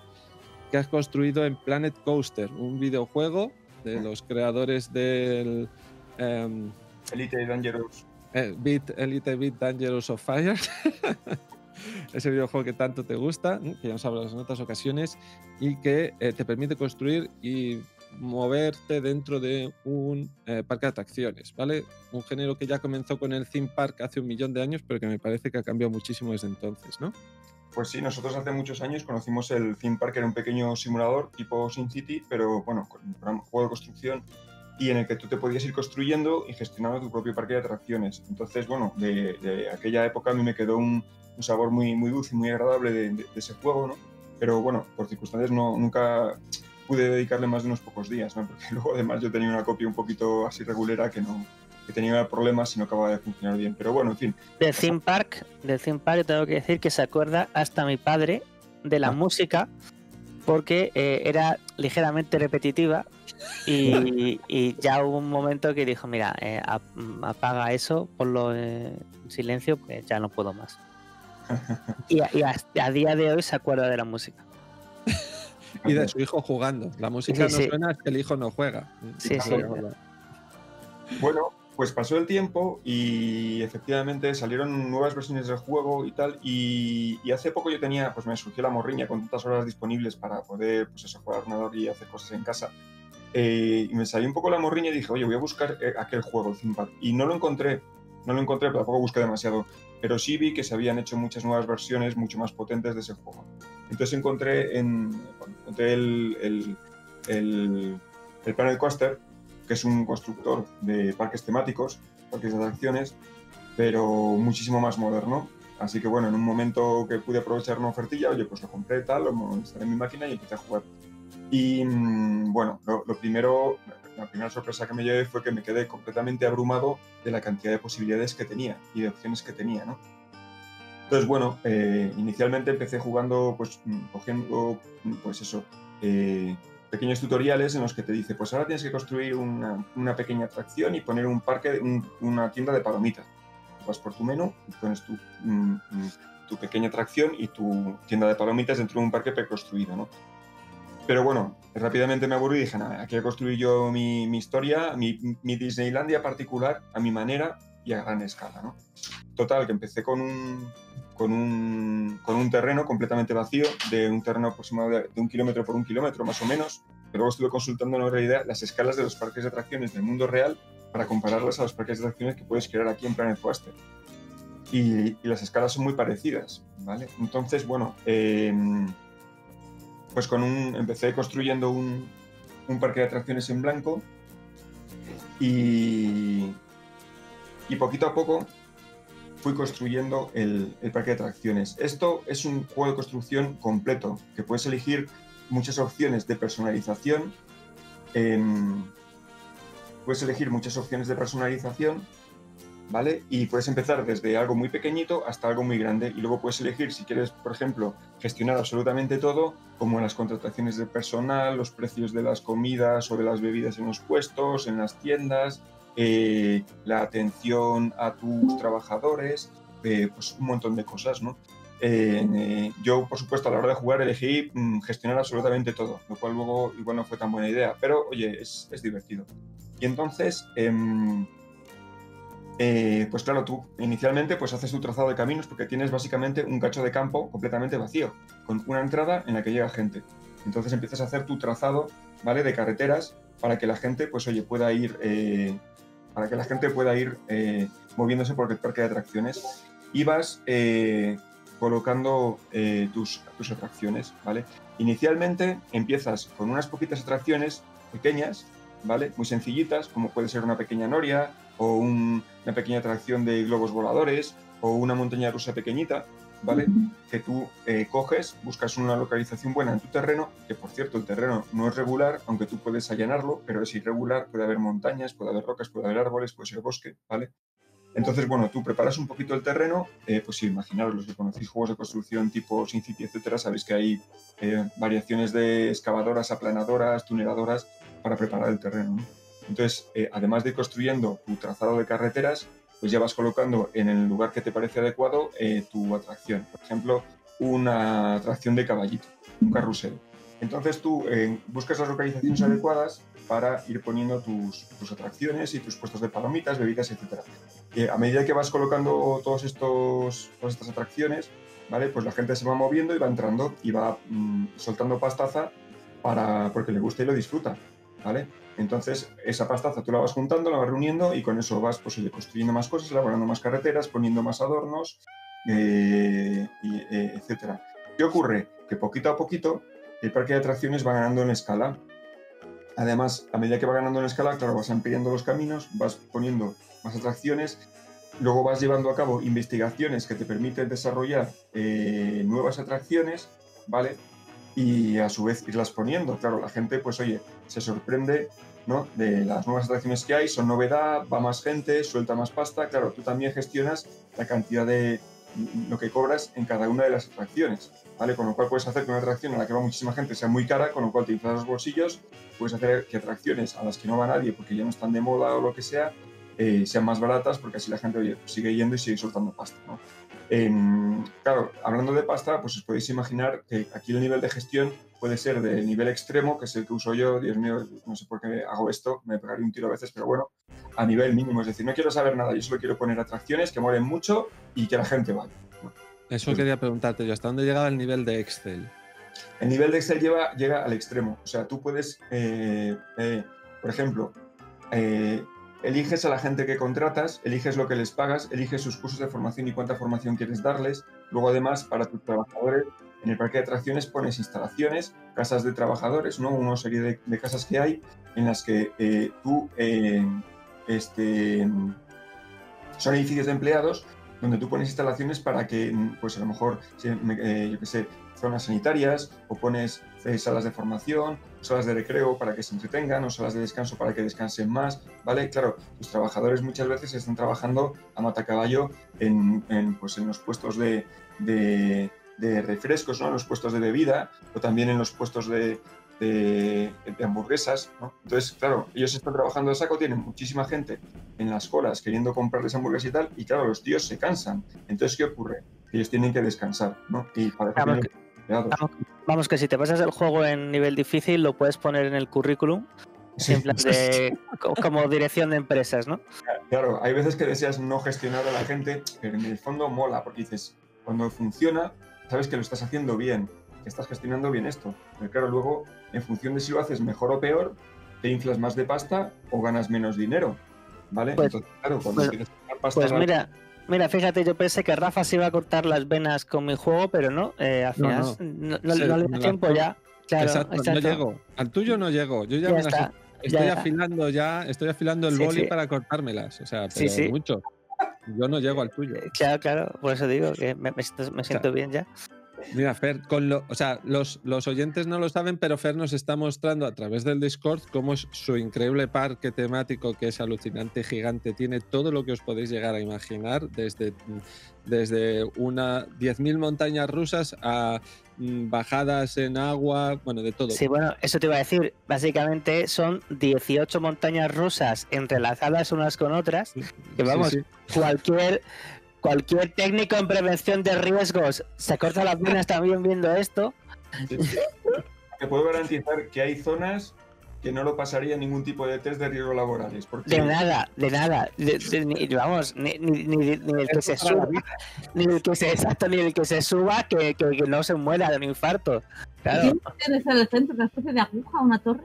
que has construido en Planet Coaster, un videojuego de los creadores del em, Elite Dangerous. eh, Beat Elite Beat Dangerous of Fire. Ese videojuego que tanto te gusta, que ya hemos hablado en otras ocasiones, y que eh, te permite construir y moverte dentro de un eh, parque de atracciones, ¿vale? Un género que ya comenzó con el theme park hace un millón de años, pero que me parece que ha cambiado muchísimo desde entonces, ¿no? Pues sí, nosotros hace muchos años conocimos el theme park, era un pequeño simulador tipo SimCity, pero bueno, con un juego de construcción y en el que tú te podías ir construyendo y gestionando tu propio parque de atracciones. Entonces, bueno, de, de aquella época a mí me quedó un, un sabor muy, muy dulce muy agradable de, de- de ese juego, ¿no? Pero bueno, por circunstancias no, nunca pude dedicarle más de unos pocos días, ¿no? Porque luego además yo tenía una copia un poquito así regulera que no que tenía problemas y no acababa de funcionar bien. Pero bueno, en fin, Del theme park, del theme park tengo que decir que se acuerda hasta mi padre de la Ah. música porque eh, era ligeramente repetitiva y, y ya hubo un momento que dijo, mira, eh, ap- apaga eso, ponlo en silencio, pues ya no puedo más. Y, a, y hasta a día de hoy se acuerda de la música. Y de su hijo jugando. La música Sí, no sí. suena, es que el hijo no juega. Sí, sí. Bueno, pues pasó el tiempo y efectivamente salieron nuevas versiones del juego y tal. Y, hace poco yo tenía, pues me surgió la morriña con tantas horas disponibles para poder, pues eso, jugar ordenador y hacer cosas en casa. Eh, y me salió un poco la morriña y dije, oye, voy a buscar eh, aquel juego, el ThinkPad. Y no lo encontré, no lo encontré, pero tampoco busqué demasiado. Pero sí vi que se habían hecho muchas nuevas versiones mucho más potentes de ese juego. Entonces encontré, en, el, el, el, el Panel Coaster, que es un constructor de parques temáticos, parques de atracciones, pero muchísimo más moderno. Así que bueno, en un momento que pude aprovechar una ofertilla, oye, pues lo compré tal, lo instalé en mi máquina y empecé a jugar. Y mm, bueno, lo, primero, la primera sorpresa que me llevé fue que me quedé completamente abrumado de la cantidad de posibilidades que tenía y de opciones que tenía, ¿no? Entonces, bueno, eh, inicialmente empecé jugando, pues mm, cogiendo, mm, pues eso, eh, pequeños tutoriales en los que te dice, pues ahora tienes que construir una, una pequeña atracción y poner un parque, una tienda de palomitas. Vas por tu menú y pones tu, tu pequeña atracción y tu tienda de palomitas dentro de un parque preconstruido, ¿no? Pero bueno, rápidamente me aburrí y dije, nada, quiero construir yo mi, mi historia, mi, mi, Disneylandia particular, a mi manera y a gran escala, ¿no? Total, que empecé con un, con un, con un terreno completamente vacío, de un terreno aproximado de, un kilómetro por un kilómetro más o menos, pero luego estuve consultando en realidad las escalas de los parques de atracciones del mundo real para compararlas a los parques de atracciones que puedes crear aquí en Planet Coaster. Y, y, las escalas son muy parecidas, ¿vale? Entonces, bueno, eh, pues con un, empecé construyendo un, un parque de atracciones en blanco y, y poquito a poco fui construyendo el, el, parque de atracciones. Esto es un juego de construcción completo, que puedes elegir muchas opciones de personalización. puedes elegir muchas opciones de personalización ¿vale? Y puedes empezar desde algo muy pequeñito hasta algo muy grande y luego puedes elegir si quieres, por ejemplo, gestionar absolutamente todo, como las contrataciones de personal, los precios de las comidas o de las bebidas en los puestos, en las tiendas, eh, la atención a tus trabajadores, eh, pues un montón de cosas, ¿no? Eh, yo, por supuesto, a la hora de jugar elegí mm, gestionar absolutamente todo, lo cual luego igual no fue tan buena idea, pero oye, es, es divertido. Y entonces, em, eh, pues claro, tú inicialmente pues haces tu trazado de caminos porque tienes básicamente un cacho de campo completamente vacío, con una entrada en la que llega gente. Entonces empiezas a hacer tu trazado, ¿vale? De carreteras para que la gente, pues oye, pueda ir, eh, para que la gente pueda ir eh, moviéndose por el parque de atracciones y vas colocando tus, tus atracciones, ¿vale? Inicialmente empiezas con unas poquitas atracciones pequeñas, ¿vale? Muy sencillitas, como puede ser una pequeña noria, o una pequeña atracción de globos voladores o una montaña rusa pequeñita, ¿vale? Que tú eh, coges, buscas una localización buena en tu terreno, que por cierto el terreno no es regular, aunque tú puedes allanarlo, pero es irregular, puede haber montañas, puede haber rocas, puede haber árboles, puede ser bosque, ¿vale? Entonces, bueno, tú preparas un poquito el terreno, eh, pues sí, imaginaros, los que conocéis juegos de construcción tipo SimCity, etcétera, sabéis que hay eh, variaciones de excavadoras, aplanadoras, tuneladoras para preparar el terreno, ¿no? Entonces, eh, además de ir construyendo tu trazado de carreteras, pues ya vas colocando en el lugar que te parece adecuado eh, tu atracción. Por ejemplo, una atracción de caballito, un carrusel. Entonces tú eh, buscas las localizaciones adecuadas para ir poniendo tus, atracciones y tus puestos de palomitas, bebidas, etc. a medida que vas colocando todos estos, todas estas atracciones, ¿vale? pues la gente se va moviendo y va entrando y va mm, soltando pastaza para, porque le gusta y lo disfruta. ¿vale? Entonces, esa pastaza tú la vas juntando, la vas reuniendo y con eso vas pues, construyendo más cosas, elaborando más carreteras, poniendo más adornos, eh, eh, etc. ¿Qué ocurre? Que poquito a poquito el parque de atracciones va ganando en escala. Además, a medida que va ganando en escala, claro, vas ampliando los caminos, vas poniendo más atracciones, luego vas llevando a cabo investigaciones que te permiten desarrollar eh, nuevas atracciones, ¿vale? Y a su vez irlas poniendo. Claro, la gente, pues oye, se sorprende ¿no? de las nuevas atracciones que hay, son novedad, va más gente, suelta más pasta. Claro, tú también gestionas la cantidad de lo que cobras en cada una de las atracciones. ¿vale? Con lo cual puedes hacer que una atracción a la que va muchísima gente sea muy cara, con lo cual te inflas los bolsillos, puedes hacer que atracciones a las que no va nadie porque ya no están de moda o lo que sea, eh, sean más baratas porque así la gente oye, sigue yendo y sigue soltando pasta. Claro, hablando de pasta, pues os podéis imaginar que aquí el nivel de gestión puede ser de nivel extremo, que es el que uso yo. Dios mío, no sé por qué hago esto, me pegaría un tiro a veces, pero bueno. a nivel mínimo. Es decir, no quiero saber nada, yo solo quiero poner atracciones que molen mucho y que la gente vaya. Eso quería preguntarte yo, ¿hasta dónde llegaba el nivel de Excel? El nivel de Excel lleva, llega al extremo. O sea, tú puedes, eh, eh, por ejemplo, eh, eliges a la gente que contratas, eliges lo que les pagas, eliges sus cursos de formación y cuánta formación quieres darles. Luego, además, para tus trabajadores, en el parque de atracciones pones instalaciones, casas de trabajadores, ¿no? Una serie de, casas que hay en las que eh, tú, eh, este, son edificios de empleados donde tú pones instalaciones para que, pues a lo mejor, eh, yo qué sé, zonas sanitarias, o pones eh, salas de formación, salas de recreo para que se entretengan, o salas de descanso para que descansen más, ¿vale? Claro, los trabajadores muchas veces están trabajando a matacaballo en, en, pues, en los puestos de, de, refrescos, ¿no? En los puestos de bebida, o también en los puestos de, de, hamburguesas, ¿no? Entonces, claro, ellos están trabajando de saco, tienen muchísima gente en las colas queriendo comprarles hamburguesas y tal, y claro, los tíos se cansan. Entonces, ¿qué ocurre? Ellos tienen que descansar, ¿no? Y para que, vamos, vamos, que si te pasas el juego en nivel difícil, lo puedes poner en el currículum. Sí. En plan de, como dirección de empresas, ¿no? Claro, hay veces que deseas no gestionar a la gente, pero en el fondo mola, porque dices, cuando funciona, sabes que lo estás haciendo bien, que estás gestionando bien esto. Pero claro, luego, en función de si lo haces mejor o peor, te inflas más de pasta o ganas menos dinero. ¿Vale? Pues, Entonces, claro, cuando pues, quieres pasta. Pues mira, mira, fíjate, yo pensé que Rafa se iba a cortar las venas con mi juego, pero no, eh, al final no, no. no, Sí, le da tiempo ya. Claro, exacto, exacto. no llego. Al tuyo no llego. Yo ya, Ya me las- está, estoy ya. afilando ya, estoy afilando el Sí, boli sí. para cortármelas. O sea, pero mucho. Yo no llego al tuyo. Claro, claro, por eso digo que me, me siento, me siento bien ya. Mira, Fer, con lo, o sea, los, los oyentes no lo saben, pero Fer nos está mostrando a través del Discord cómo es su increíble parque temático que es alucinante, gigante. Tiene todo lo que os podéis llegar a imaginar, desde, desde una 10.000 montañas rusas a mm, bajadas en agua, bueno, de todo. Sí, bueno, eso te iba a decir. Básicamente son 18 montañas rusas entrelazadas unas con otras. Que vamos, Sí, cualquier cualquier técnico en prevención de riesgos se corta las venas también viendo esto. Te puedo garantizar que hay zonas que no lo pasaría ningún tipo de test de riesgo laborales. Porque De nada, de nada. De- de- ni- vamos, ni, ni- ni- ni el que se suba, ni el que se exacto, ni el que se suba que, que- que no se muera de un infarto. Claro. ¿Tienes en el centro una especie de aguja, una torre?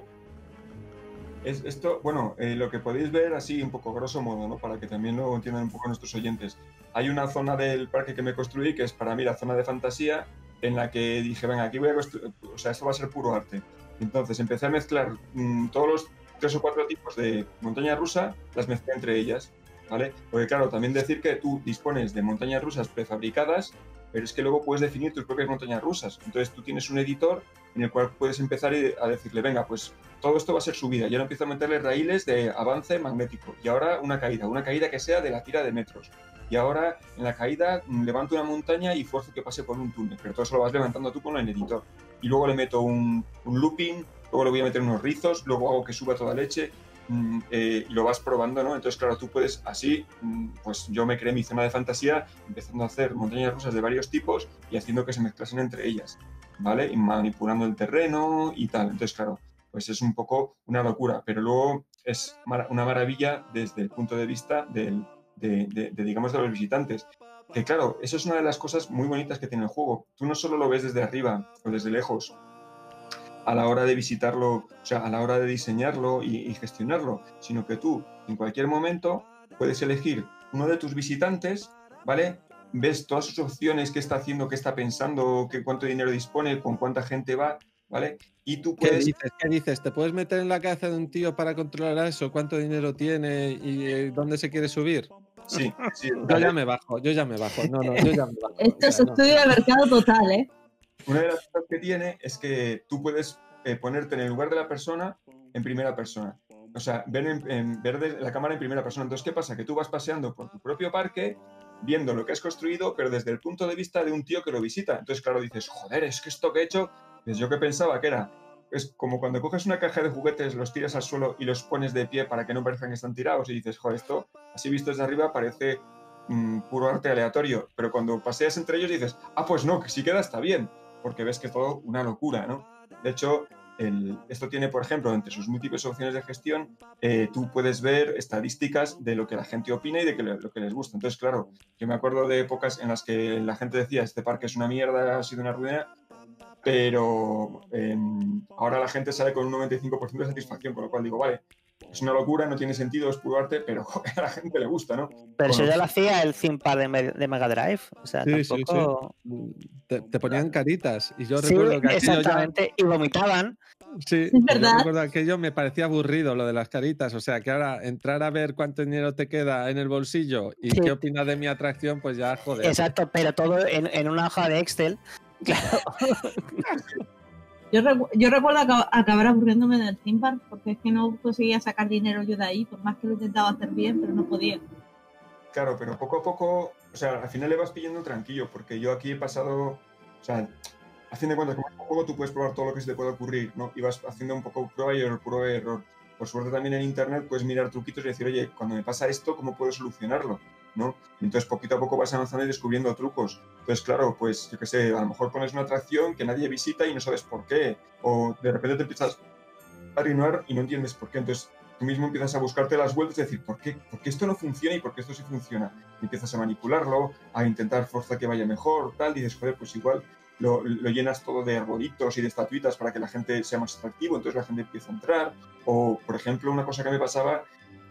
Es esto, bueno, eh, lo que podéis ver así un poco grosso modo, ¿no? Para que también lo entiendan un poco nuestros oyentes. Hay una zona del parque que me construí que es para mí la zona de fantasía en la que dije, venga, aquí voy a construir, o sea, esto va a ser puro arte. Entonces empecé a mezclar mm, todos los tres o cuatro tipos de montaña rusa, las mezclé entre ellas, ¿vale? Porque claro, también decir que tú dispones de montañas rusas prefabricadas, pero es que luego puedes definir tus propias montañas rusas. Entonces tú tienes un editor en el cual puedes empezar a decirle, venga, pues todo esto va a ser subida. Y ahora empiezo a meterle raíles de avance magnético. Y ahora una caída, una caída que sea de la tira de metros. Y ahora en la caída mm, levanto una montaña y fuerzo que pase por un túnel. Pero todo eso lo vas levantando tú con el editor. Y luego le meto un, un looping, luego le voy a meter unos rizos, luego hago que suba toda leche. Mm, eh, y lo vas probando, ¿no? Entonces, claro, tú puedes así, mm, pues yo me creé mi zona de fantasía empezando a hacer montañas rusas de varios tipos y haciendo que se mezclasen entre ellas, ¿vale? Y manipulando el terreno y tal. Entonces, claro, pues es un poco una locura, pero luego es una maravilla desde el punto de vista del, de, de- de, digamos, de los visitantes. Que claro, eso es una de las cosas muy bonitas que tiene el juego. Tú no solo lo ves desde arriba o desde lejos a la hora de visitarlo, o sea, a la hora de diseñarlo y, y gestionarlo, sino que tú en cualquier momento puedes elegir uno de tus visitantes, ¿vale? Ves todas sus opciones, qué está haciendo, qué está pensando, qué, cuánto dinero dispone, con cuánta gente va, ¿vale? Y tú ¿Qué puedes... dices? ¿Qué dices? ¿Te puedes meter en la cabeza de un tío para controlar eso? ¿Cuánto dinero tiene y eh, dónde se quiere subir? Sí, sí, Yo ya me bajo, yo ya me bajo. No, no, yo ya me bajo. Esto O es no. estudio de mercado total, ¿eh? Una de las cosas que tiene es que tú puedes eh, ponerte en el lugar de la persona en primera persona. O sea, ver, en, en- ver de la cámara en primera persona. Entonces, ¿qué pasa? Que tú vas paseando por tu propio parque, viendo lo que has construido, pero desde el punto de vista de un tío que lo visita. Entonces, claro, dices, joder, es que esto que he hecho, pues yo que pensaba que era. Es como cuando coges una caja de juguetes, los tiras al suelo y los pones de pie para que no parezcan que están tirados y dices, joder, esto, así visto desde arriba, parece mm, puro arte aleatorio. Pero cuando paseas entre ellos dices, ah, pues no, que si queda está bien porque ves que es todo una locura, ¿no? De hecho, el- esto tiene, por ejemplo, entre sus múltiples opciones de gestión, eh, tú puedes ver estadísticas de lo que la gente opina y de que lo que les gusta. Entonces, claro, yo me acuerdo de épocas en las que la gente decía, este parque es una mierda, ha sido una ruina, pero em, ahora la gente sale con un 95% de satisfacción, con lo cual digo, vale, es una locura, no tiene sentido, es puro arte, pero joder, a la gente le gusta, ¿no? Pero eso ya lo hacía el ThinkPad de, Me- de Mega Drive. O sea, Sí, sí, sí. tampoco. Te, te ponían caritas. Y yo Sí, recuerdo que exactamente. Y vomitaban. Sí, Es yo verdad. recuerdo aquello me parecía aburrido lo de las caritas. O sea que ahora entrar a ver cuánto dinero te queda en el bolsillo y Sí. qué opinas de mi atracción, pues ya joder. Exacto, pero todo en, en una hoja de Excel. Claro. Yo, recu- yo recuerdo aca- acabar aburriéndome del theme park porque es que no conseguía sacar dinero yo de ahí, por más que lo intentaba hacer bien, pero no podía. Claro, pero poco a poco, o sea, al final le vas pillando tranquilo, porque yo aquí he pasado, o sea, a fin de cuentas, como un juego tú puedes probar todo lo que se te puede ocurrir, ¿no? Y vas haciendo un poco prueba y error, prueba y error. Por suerte también en internet puedes mirar truquitos y decir, oye, cuando me pasa esto, ¿cómo puedo solucionarlo? ¿No? Entonces poquito a poco vas avanzando y descubriendo trucos. Entonces, claro, pues yo qué sé, a lo mejor pones una atracción que nadie visita y no sabes por qué. O de repente te empiezas a arruinar y no entiendes por qué. Entonces tú mismo empiezas a buscarte las vueltas y decir, ¿por qué, ¿por qué esto no funciona y por qué esto sí funciona? Y empiezas a manipularlo, a intentar forzar que vaya mejor, tal, y dices, joder, pues igual lo, lo llenas todo de arbolitos y de estatuitas para que la gente sea más atractivo, entonces la gente empieza a entrar. O, por ejemplo, una cosa que me pasaba,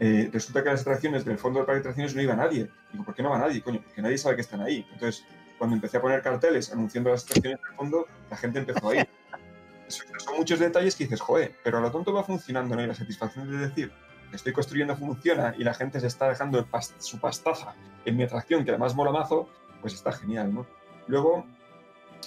eh, resulta que a las atracciones del fondo del parque de atracciones no iba nadie. Digo, ¿por qué no va nadie? Coño, porque nadie sabe que están ahí. Entonces, cuando empecé a poner carteles anunciando las atracciones del fondo, la gente empezó a ir. Son muchos detalles que dices, joder, pero a lo tonto va funcionando, ¿no? Y la satisfacción de decir, estoy construyendo funciona y la gente se está dejando el pas- su pastaza en mi atracción, que además mola mazo, pues está genial, ¿no? Luego,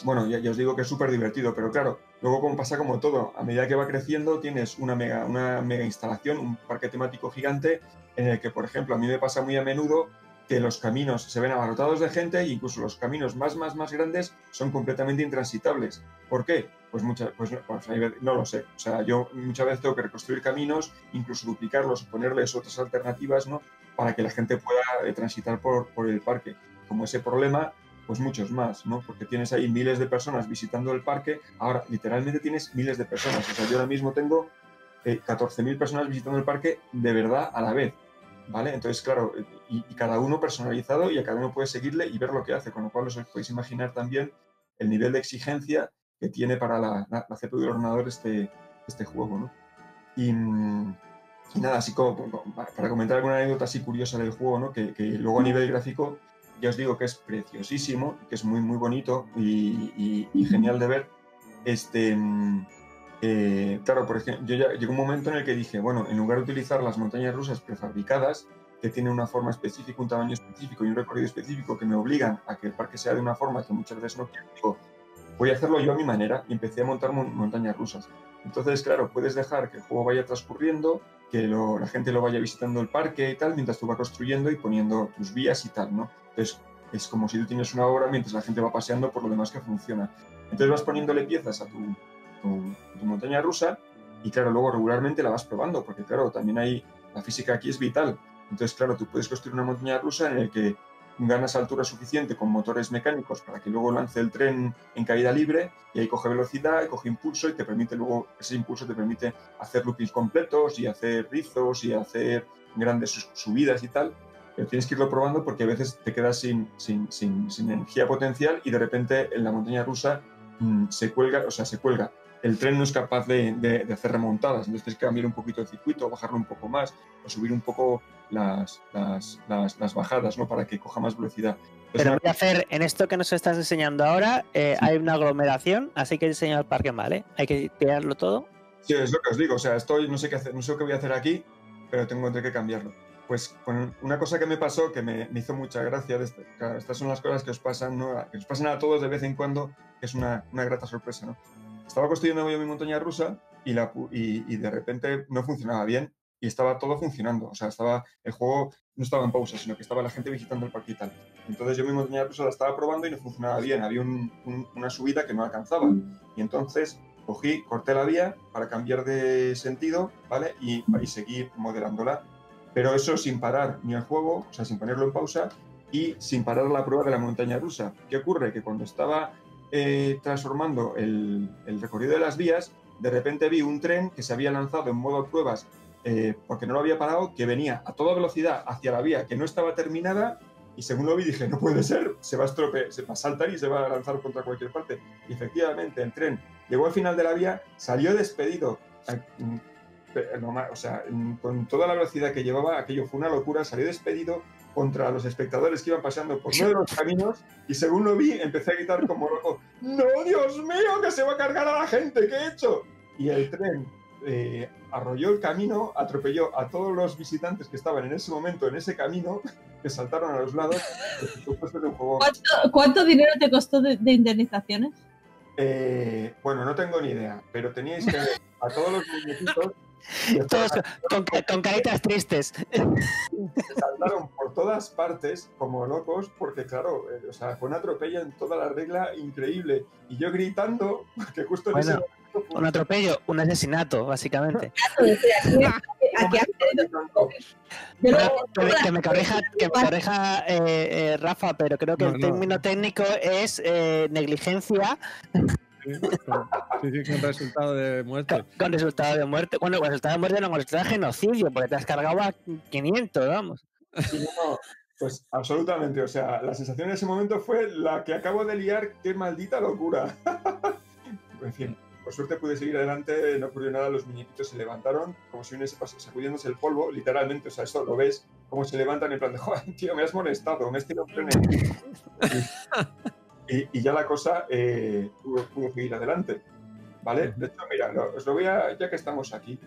bueno, ya, ya os digo que es súper divertido, pero claro, luego como pasa como todo, a medida que va creciendo tienes una mega, una mega instalación, un parque temático gigante, en el que, por ejemplo, a mí me pasa muy a menudo que los caminos se ven abarrotados de gente e incluso los caminos más, más, más grandes son completamente intransitables. ¿Por qué? Pues, muchas, pues, no- pues, no lo sé. O sea, yo muchas veces tengo que reconstruir caminos, incluso duplicarlos o ponerles otras alternativas, ¿no? Para que la gente pueda eh, transitar por, por el parque. Como ese problema, pues muchos más, ¿no? Porque tienes ahí miles de personas visitando el parque. Ahora, literalmente tienes miles de personas. O sea, yo ahora mismo tengo eh, 14.000 personas visitando el parque de verdad a la vez. ¿Vale? Entonces, claro, y, y cada uno personalizado y a cada uno puede seguirle y ver lo que hace, con lo cual os podéis imaginar también el nivel de exigencia que tiene para la, la, la CPU del ordenador este, este juego, ¿no? Y, y nada, así como para comentar alguna anécdota así curiosa del juego, ¿no? Que, que luego a nivel gráfico ya os digo que es preciosísimo, que es muy, muy bonito y, y- genial de ver. Este, eh, claro, por ejemplo, yo ya llegó un momento en el que dije, bueno, en lugar de utilizar las montañas rusas prefabricadas, que tienen una forma específica, un tamaño específico y un recorrido específico que me obligan a que el parque sea de una forma que muchas veces no quiero, digo, voy a hacerlo yo a mi manera y empecé a montar mon- montañas rusas. Entonces, claro, puedes dejar que el juego vaya transcurriendo, que la gente lo vaya visitando el parque y tal, mientras tú vas construyendo y poniendo tus vías y tal, ¿no? Entonces, es como si tú tienes una obra mientras la gente va paseando por lo demás que funciona. Entonces vas poniéndole piezas a tu, montaña rusa y claro, luego regularmente la vas probando, porque claro, también hay, la física aquí es vital. Entonces, claro, tú puedes construir una montaña rusa en la que ganas altura suficiente con motores mecánicos para que luego lance el tren en caída libre y ahí coge velocidad, y coge impulso y te permite luego, ese impulso te permite hacer loopings completos y hacer rizos y hacer grandes subidas y tal. Pero tienes que irlo probando porque a veces te quedas sin, sin, sin, sin energía potencial y de repente en la montaña rusa mm, se cuelga, o sea, se cuelga. El tren no es capaz de, de- de hacer remontadas, entonces tienes que cambiar un poquito el circuito, bajarlo un poco más o subir un poco las, las, las, las bajadas, ¿no? Para que coja más velocidad. Pero voy a hacer, en esto que nos estás enseñando ahora, eh, hay una aglomeración, así que diseñar el parque mal, ¿eh? Hay que tirarlo todo. Sí, es lo que os digo. O sea, estoy, no sé qué hacer, no sé qué voy a hacer aquí, pero tengo que cambiarlo. Pues con una cosa que me pasó que me, me hizo mucha gracia, de este- claro, estas son las cosas que os pasan, ¿no? que os pasan a todos de vez en cuando, que es una, una grata sorpresa, ¿no? Estaba construyendo yo mi montaña rusa y, de repente no funcionaba bien y estaba todo funcionando. O sea, estaba el juego no estaba en pausa, sino que estaba la gente visitando el parque y tal. Entonces yo mi montaña rusa la estaba probando y no funcionaba bien. Había un- un- una subida que no alcanzaba. Y entonces cogí, corté la vía para cambiar de sentido, ¿vale? Y, y seguir modelándola. Pero eso sin parar ni el juego, o sea, sin ponerlo en pausa y sin parar la prueba de la montaña rusa. ¿Qué ocurre? Que cuando estaba eh, transformando el, recorrido de las vías, de repente vi un tren que se había lanzado en modo pruebas eh, porque no lo había parado, que venía a toda velocidad hacia la vía que no estaba terminada y según lo vi dije, no puede ser, se va a estropear, se va a saltar y se va a lanzar contra cualquier parte. Y efectivamente, el tren llegó al final de la vía, salió despedido, eh, mm, o sea, mm, con toda la velocidad que llevaba, aquello fue una locura, salió despedido contra los espectadores que iban pasando por uno de los caminos y según lo vi empecé a gritar como loco, ¡No, Dios mío, que se va a cargar a la gente! ¿Qué he hecho? Y el tren eh, arrolló el camino, atropelló a todos los visitantes que estaban en ese momento en ese camino, que saltaron a los lados. Por supuesto, es un juego ¿Cuánto, cuánto dinero te costó de, de indemnizaciones? Eh, bueno, no tengo ni idea, pero teníais que ver a todos los muñequitos Todos con, con caritas tristes. se saltaron por todas partes como locos, porque claro, eh, o sea, fue un atropello en toda la regla increíble. Y yo gritando, que justo en ese Bueno, momento fue Un atropello, un asesinato, básicamente. Bueno, que, me corrija, que me corrija eh, eh, Rafa, pero creo que No, el no. término técnico es eh, negligencia Sí, con, sí, con resultado de muerte. con resultado de muerte. Bueno, con resultado de muerte no, con resultado de genocidio, porque te has cargado a 500, vamos. Sí, no, pues absolutamente, o sea, la sensación en ese momento fue la que acabo de liar, qué maldita locura. en fin, por suerte pude seguir adelante, no ocurrió nada, los muñequitos se levantaron como si viniese pas- sacudiéndose el polvo, literalmente, o sea, esto lo ves, como se levantan en plan de, joder, tío, me has molestado, me has tirado un tren encima". y, ya la cosa eh, pudo, pudo seguir adelante, ¿vale? De hecho, mira, lo- os lo voy a, ya que estamos aquí,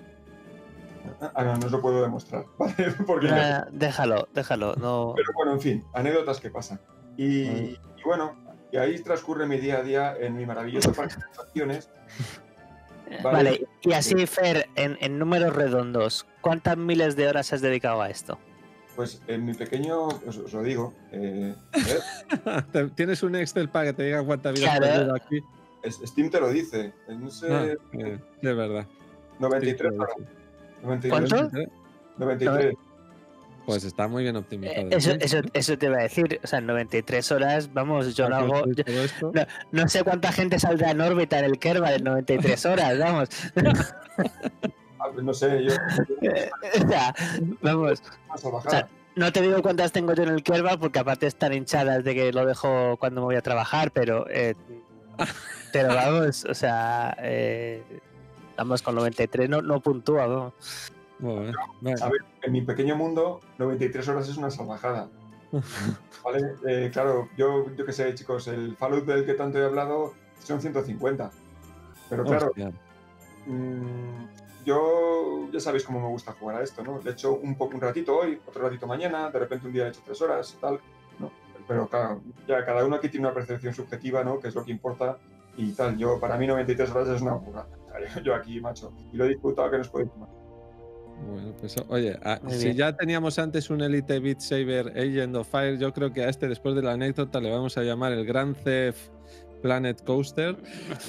ah, no, no os lo puedo demostrar, ¿vale? Porque déjalo, déjalo. No... pero bueno, en fin, anécdotas que pasan. Y, bueno, y ahí transcurre mi día a día en mi maravilloso parque de atracciones. Vale. Vale, y así, Fer, en, en números redondos, ¿cuántas miles de horas has dedicado a esto? Pues en mi pequeño, os, os lo digo, eh, Tienes un Excel para que te diga cuánta vida has perdido aquí. Steam te lo dice. No sé, Ah, eh, es verdad. 93 Sí, horas. sí. 93, ¿Cuánto? 93. Pues está muy bien optimizado. Eh, Eso, eso, eso te iba a decir, o sea, 93 horas, vamos, yo lo hago, yo- no, no sé cuánta gente saldrá en órbita en el Kerbal en 93 horas, vamos. Pues no sé, yo. O sea, vamos. O sea, no te digo cuántas tengo yo en el Kerbal porque aparte están hinchadas de que lo dejo cuando me voy a trabajar, pero eh, pero vamos, o sea, eh, vamos con 93 no, no puntúa. Bueno, A ver, en mi pequeño mundo, 93 horas es una salvajada. ¿Vale? Eh, claro, yo, yo qué sé, chicos, el Fallout del que tanto he hablado son 150. Pero claro, hostia. Yo ya sabéis cómo me gusta jugar a esto, ¿no? Le he hecho un poco un ratito hoy, otro ratito mañana, de repente un día he hecho tres horas y tal, ¿no? Pero claro, ya cada uno aquí tiene una percepción subjetiva, ¿no? Que es lo que importa y tal. Yo, para mí 93 horas es una burrada. Yo- aquí, macho, y lo he disfrutado que no os podéis tomar. Bueno, pues oye, a- si bien. ya teníamos antes un Elite Beat Saber Agent of Fire, yo creo que a este, después de la anécdota, le vamos a llamar el Grand Theft Planet Coaster.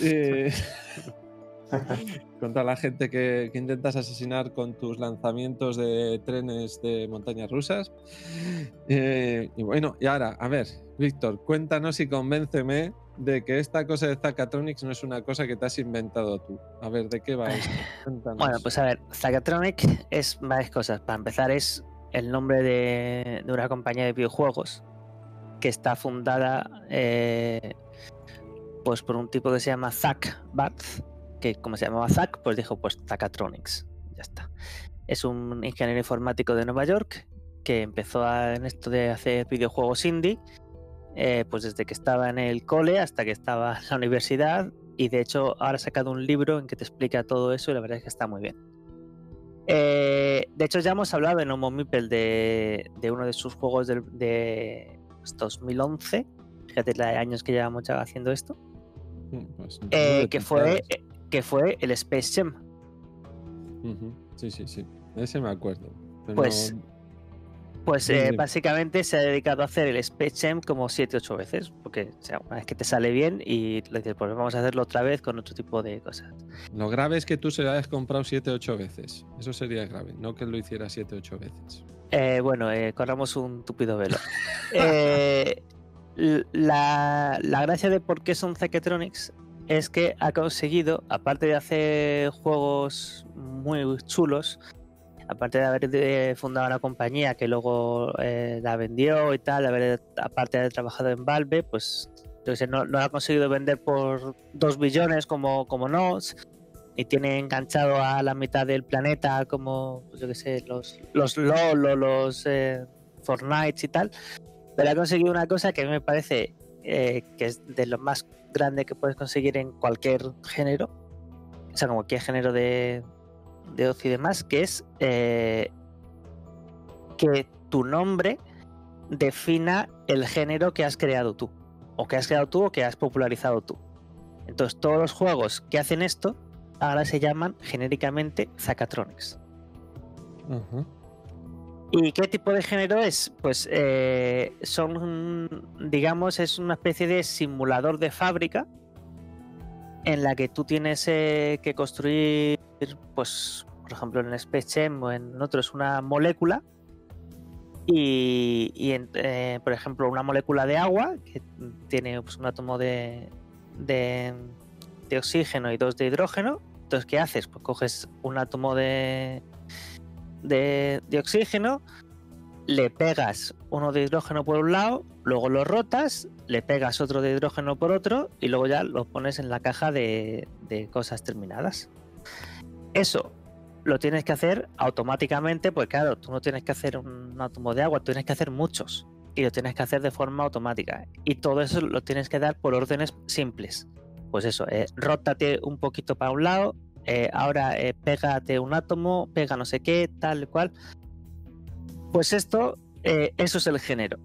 Y- contra la gente que, que intentas asesinar con tus lanzamientos de trenes de montañas rusas. Eh, y bueno, y ahora, a ver, Víctor, cuéntanos y convénceme de que esta cosa de Zacatronics no es una cosa que te has inventado tú. A ver, ¿de qué va esto? Cuéntanos. Bueno, pues a ver, Zagatronic es varias cosas. Para empezar, es el nombre de, de una compañía de videojuegos que está fundada eh, pues por un tipo que se llama Zack Barth, que como se llamaba Zack, pues dijo pues Zagatronics. Ya está. Es un ingeniero informático de Nueva York que empezó a- en esto de hacer videojuegos indie, eh, pues desde que estaba en el cole hasta que estaba en la universidad y de hecho ahora ha sacado un libro en que te explica todo eso y la verdad es que está muy bien. Eh, de hecho ya hemos hablado en Homo Mipel de, de uno de sus juegos del- de, pues, 2011, fíjate la de años que llevamos ya haciendo esto, pues, eh, que, fue, que fue el Space Jam. Sí, sí, sí. Ese me acuerdo. Pues, no- Pues eh, básicamente se ha dedicado a hacer el Space Jam como 7-8 veces, porque o sea, una vez que te sale bien y le dices, pues vamos a hacerlo otra vez con otro tipo de cosas. Lo grave es que tú se lo hayas comprado 7 8 veces. Eso sería grave, no que lo hiciera 7 8 veces. Eh, bueno, eh, corramos un tupido velo. Eh, la, la gracia de por qué son Zaketronics es que ha conseguido, aparte de hacer juegos muy chulos, aparte de haber fundado una compañía que luego eh, la vendió y tal, haber, aparte de haber trabajado en Valve, pues no, no ha conseguido vender por 2 billones como, como Nos, y tiene enganchado a la mitad del planeta como, yo qué sé, los, los LOL o los eh, Fortnite y tal, pero ha conseguido una cosa que me parece eh, que es de lo más grande que puedes conseguir en cualquier género, o sea, como cualquier género de, de ocio y demás, que es eh, que tu nombre defina el género que has creado tú, o que has creado tú o que has popularizado tú. Entonces, todos los juegos que hacen esto ahora se llaman genéricamente Zacatronics. ¿Y qué tipo de género es? Pues eh, son, digamos, es una especie de simulador de fábrica en la que tú tienes eh, que construir, pues, por ejemplo, en Space Jam o en otros, una molécula. Y, y eh, por ejemplo, una molécula de agua que tiene pues, un átomo de, de oxígeno y dos de hidrógeno. Entonces, ¿qué haces? Pues coges un átomo de, de, oxígeno, le pegas uno de hidrógeno por un lado, luego lo rotas, le pegas otro de hidrógeno por otro y luego ya lo pones en la caja de, de cosas terminadas. Eso lo tienes que hacer automáticamente, pues claro, tú no tienes que hacer un átomo de agua, tienes que hacer muchos y lo tienes que hacer de forma automática. Y todo eso lo tienes que dar por órdenes simples. Pues eso, eh, rótate un poquito para un lado, eh, ahora eh, pégate un átomo, pega no sé qué, tal cual. Pues esto, eh, eso es el género.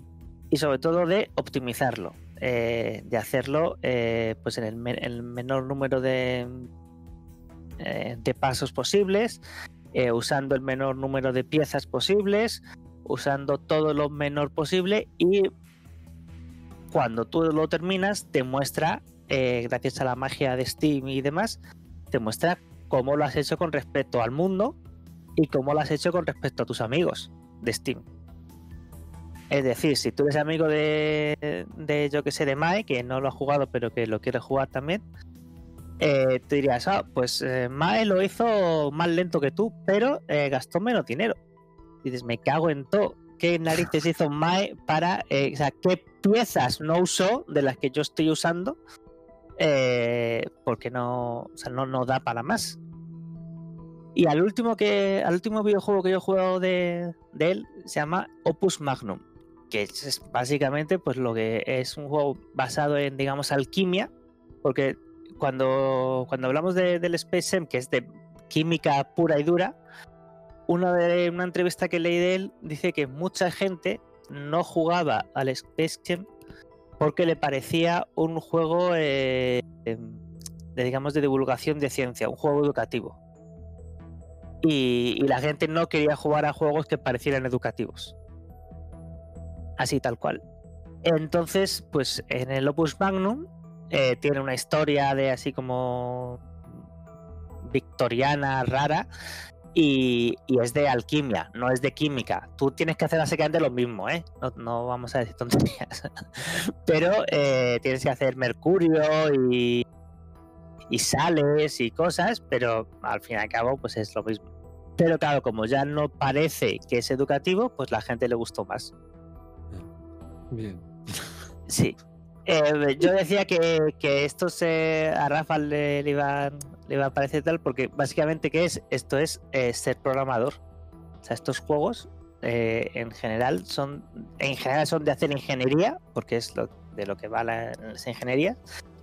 Y sobre todo de optimizarlo, de hacerlo pues en el, me- el menor número de, de pasos posibles, usando el menor número de piezas posibles, usando todo lo menor posible y cuando tú lo terminas te muestra, gracias a la magia de Steam y demás, te muestra cómo lo has hecho con respecto al mundo y cómo lo has hecho con respecto a tus amigos de Steam. Es decir, si tú eres amigo de, de yo que sé, de Mae, que no lo ha jugado pero que lo quiere jugar también, eh, te dirías, ah, pues eh, Mae lo hizo más lento que tú, pero eh, gastó menos dinero. Y dices, me cago en todo. ¿Qué narices hizo Mae para, eh, o sea, qué piezas no usó de las que yo estoy usando? Eh, porque no, no, da para más. Y al último que, al último videojuego que yo he jugado de, él se llama Opus Magnum, que es, es básicamente pues lo que es un juego basado en, digamos, alquimia, porque cuando, cuando hablamos de- del Space Jam, que es de química pura y dura, una de una entrevista que leí de él dice que mucha gente no jugaba al Space Jam porque le parecía un juego eh, em, de, digamos, de divulgación de ciencia, un juego educativo. Y, la gente no quería jugar a juegos que parecieran educativos. Así tal cual. Entonces, pues en el Opus Magnum eh, tiene una historia de así como victoriana, rara, y, y es de alquimia, no es de química. Tú tienes que hacer básicamente lo mismo, ¿eh? No, no vamos a decir tonterías. Pero eh, tienes que hacer mercurio y, y sales y cosas, pero al fin y al cabo, pues es lo mismo. Pero claro, como ya no parece que es educativo, pues la gente le gustó más. Bien. Sí. Eh, yo decía que, que esto se, a Rafa le, iba, le iba a parecer tal porque básicamente ¿qué es? Esto es eh, ser programador. O sea, estos juegos eh, en general son en general son de hacer ingeniería, porque es lo, de lo que va la, las ingenierías,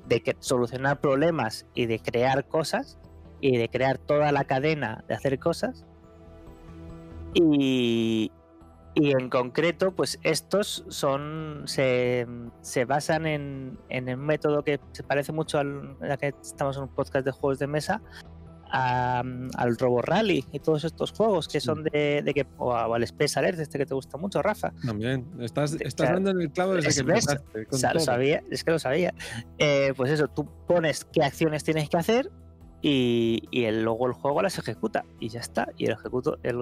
de que, solucionar problemas y de crear cosas y de crear toda la cadena de hacer cosas. Y, y en concreto, pues estos son se, se basan en, en un método que se parece mucho al ya que estamos en un podcast de juegos de mesa a- al Robo Rally y todos estos juegos que son de, de que o, a- o al Space Alert este que te gusta mucho, Rafa. También. Estás, estás claro. dando en el clavo desde que ¿Ves? empezaste. con Sa- lo sabía, es que lo sabía. Eh, pues eso, tú pones qué acciones tienes que hacer y, y luego el juego las ejecuta y ya está. Y el, ejecuto, el,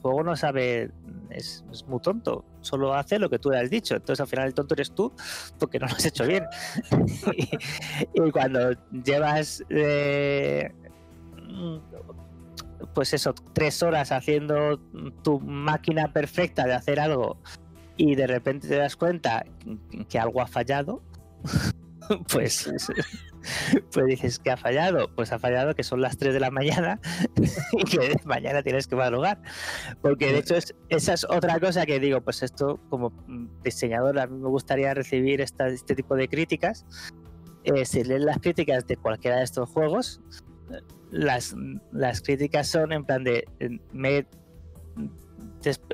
juego no sabe, es, muy tonto, solo hace lo que tú le has dicho. Entonces al final el tonto eres tú porque no lo has hecho bien. y, y cuando llevas, eh, pues eso, tres horas haciendo tu máquina perfecta de hacer algo y de repente te das cuenta que algo ha fallado, pues, pues dices que ha fallado. Pues ha fallado que son las 3 de la mañana y que mañana tienes que madrugar. Porque de hecho es, esa es otra cosa que digo, pues esto como diseñador a mí me gustaría recibir esta- este tipo de críticas. Eh, si lees las críticas de cualquiera de estos juegos, eh, las, las críticas son en plan de eh, me,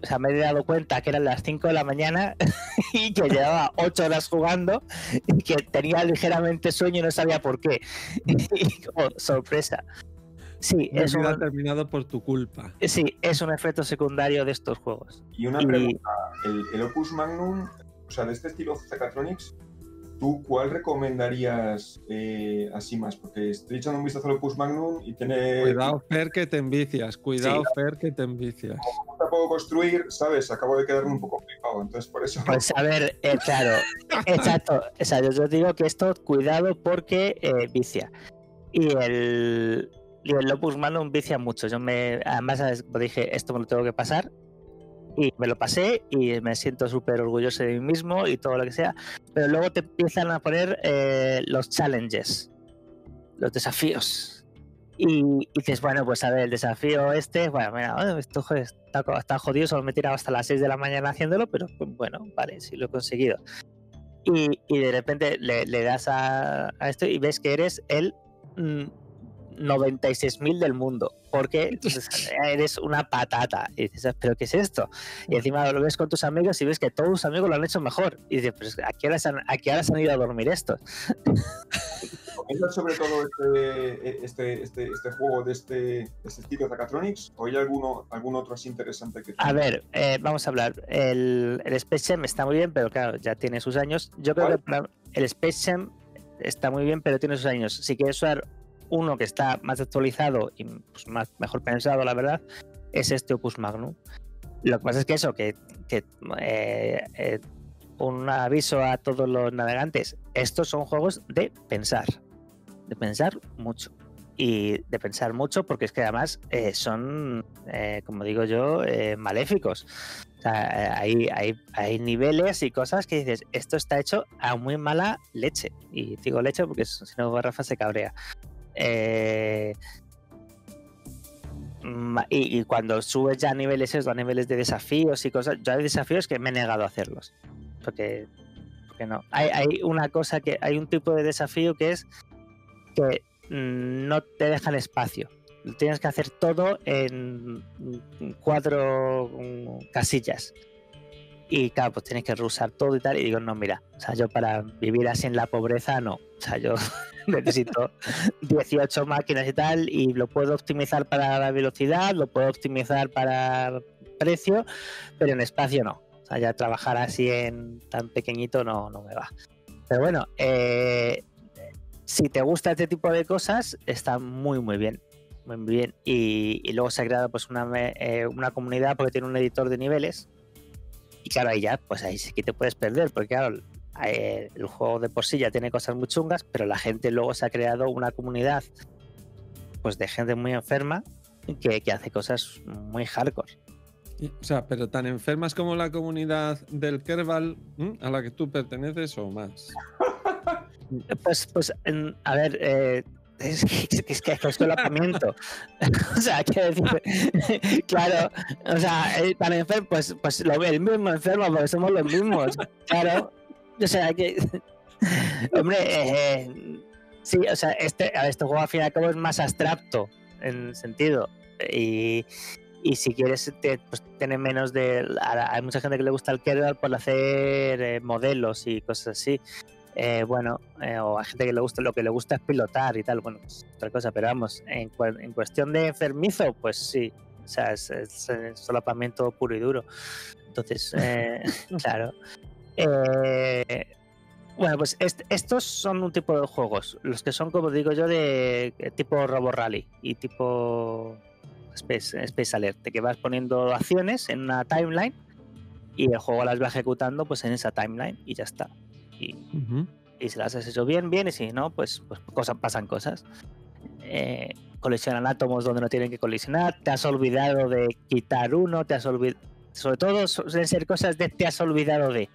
o sea, me he dado cuenta que eran las 5 de la mañana y que llevaba 8 horas jugando y que tenía ligeramente sueño y no sabía por qué. Y como sorpresa. Sí, Mi es un, terminado por tu culpa. sí, es un efecto secundario de estos juegos. Y una Y- pregunta, el, el Opus Magnum, o sea, de este estilo Zecatronics, ¿tú cuál recomendarías eh, así más? Porque estoy echando un vistazo al Opus Magnum y tiene... Cuidado, Fer, que te envicias. Cuidado, Fer, que te envicias. Como no puedo construir, ¿sabes? Acabo de quedarme un poco flipado, entonces por eso... Pues a ver, eh, claro, exacto, exacto. Yo digo que esto, cuidado porque eh, vicia. Y el, y el Opus Magnum vicia mucho. Yo me, además, dije, esto me lo tengo que pasar. Y me lo pasé y me siento súper orgulloso de mí mismo y todo lo que sea. Pero luego te empiezan a poner eh, los challenges, los desafíos. Y, y dices, bueno, pues a ver, el desafío este, bueno, mira, bueno, esto está, está jodido, solo me he tirado hasta las 6 de la mañana haciéndolo, pero pues, bueno, vale, sí lo he conseguido. Y, y de repente le, le das a, a esto y ves que eres el mm, 96.000 del mundo, porque pues, eres una patata. Y dices, ¿pero qué es esto? Y encima lo ves con tus amigos y ves que todos tus amigos lo han hecho mejor. Y dices, pues ¿a qué horas han, a qué horas han ido a dormir estos? ¿Recomiendas sobre todo este, este, este, este juego de este, de este estilo Zecatronics o hay alguno, algún otro así interesante que... A ver, eh, vamos a hablar. El, el Space Jam está muy bien, pero claro, ya tiene sus años. Yo creo ¿Cuál? que el Space Jam está muy bien, pero tiene sus años. Si quieres usar uno que está más actualizado y pues, más, mejor pensado, la verdad, es este Opus Magnum. Lo que pasa es que eso, que, que, eh, eh, un aviso a todos los navegantes, estos son juegos de pensar, de pensar mucho. Y de pensar mucho porque es que además eh, son, eh, como digo yo, eh, maléficos. O sea, eh, hay, hay, hay niveles y cosas que dices, esto está hecho a muy mala leche. Y digo leche porque si no Rafa se cabrea. Eh, ma- y, cuando subes ya a niveles esos, a niveles de desafíos y cosas, yo hay desafíos que me he negado a hacerlos. Porque, porque no. Hay, hay una cosa que, hay un tipo de desafío que es que mm, no te dejan espacio. Tienes que hacer todo en mm, cuatro mm, casillas. Y claro, pues tienes que reusar todo y tal. Y digo, no, mira, o sea, yo para vivir así en la pobreza, no. O sea, yo necesito 18 máquinas y tal, y lo puedo optimizar para la velocidad, lo puedo optimizar para precio, pero en espacio no. O sea, ya trabajar así en tan pequeñito no, no me va. Pero bueno, eh, si te gusta este tipo de cosas, está muy, muy bien. Muy bien. Y, y luego se ha creado pues una, eh, una comunidad porque tiene un editor de niveles. Y claro, ahí ya, pues ahí sí que te puedes perder, porque claro, eh, el juego de por sí ya tiene cosas muy chungas, pero la gente luego se ha creado una comunidad pues de gente muy enferma que, que hace cosas muy hardcore. O sea, pero tan enfermas como la comunidad del Kerbal ¿m? a la que tú perteneces o más. Pues, pues a ver, eh, es, que- es que es solapamiento. o sea, quiero decir, claro, o sea, eh, para enfermo, pues, pues lo el mismo enfermo, porque somos los mismos, claro. O sea, que, hombre, eh, sí, o sea, este, este juego al fin y al cabo es más abstracto en sentido. Y, y si quieres, te- pues tiene menos de. Hay mucha gente que le gusta el Kerbal por hacer eh, modelos y cosas así. Eh, bueno, eh, o a gente que le gusta, lo que le gusta es pilotar y tal, bueno, pues otra cosa, pero vamos, en, en cuestión de enfermizo, pues sí, o sea, es, es, eh, solapamiento puro y duro. Entonces, eh, claro. Eh, Bueno, pues est- estos son un tipo de juegos, los que son, como digo yo, de tipo Robo Rally y tipo Space, Space Alert, que vas poniendo acciones en una timeline y el juego las va ejecutando pues en esa timeline y ya está. Y, Ujú. y si las has hecho bien, bien, y si no, pues, pues cosas, pasan cosas. Eh, colisionan átomos donde no tienen que colisionar, te has olvidado de quitar uno, te has olvidado... Sobre todo suelen ser cosas de te has olvidado de...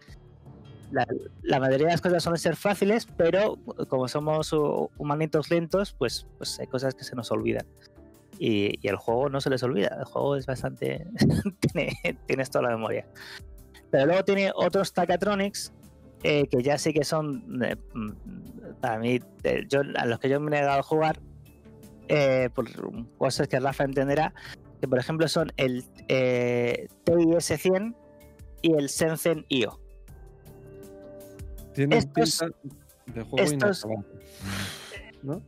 La, la mayoría de las cosas suelen ser fáciles, pero como somos uh, humanitos lentos, pues, pues hay cosas que se nos olvidan. Y, y el juego no se les olvida, el juego es bastante... tiene, tienes toda la memoria. Pero luego tiene otros Takatronics eh, que ya sí que son, eh, mm, para mí, eh, yo, a los que yo me he negado a jugar, por cosas que Rafa entenderá, que por ejemplo son el eh, TIS-100 y el Sensen IO. Tienen Estos- de juego estos-. ¿No?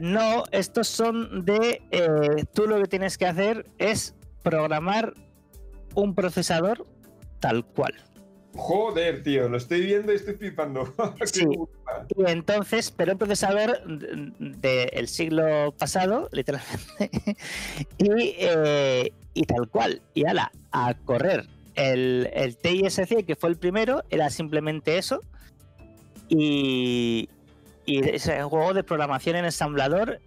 No, estos son de, tú lo que tienes que hacer es programar un procesador tal cual. Joder, tío, lo estoy viendo y estoy flipando. Sí. Y entonces, pero un procesador del siglo pasado, literalmente, y, eh, y tal cual. Y ala, a correr. El, el TIS-100, que fue el primero, era simplemente eso. Y, y es un juego de programación en ensamblador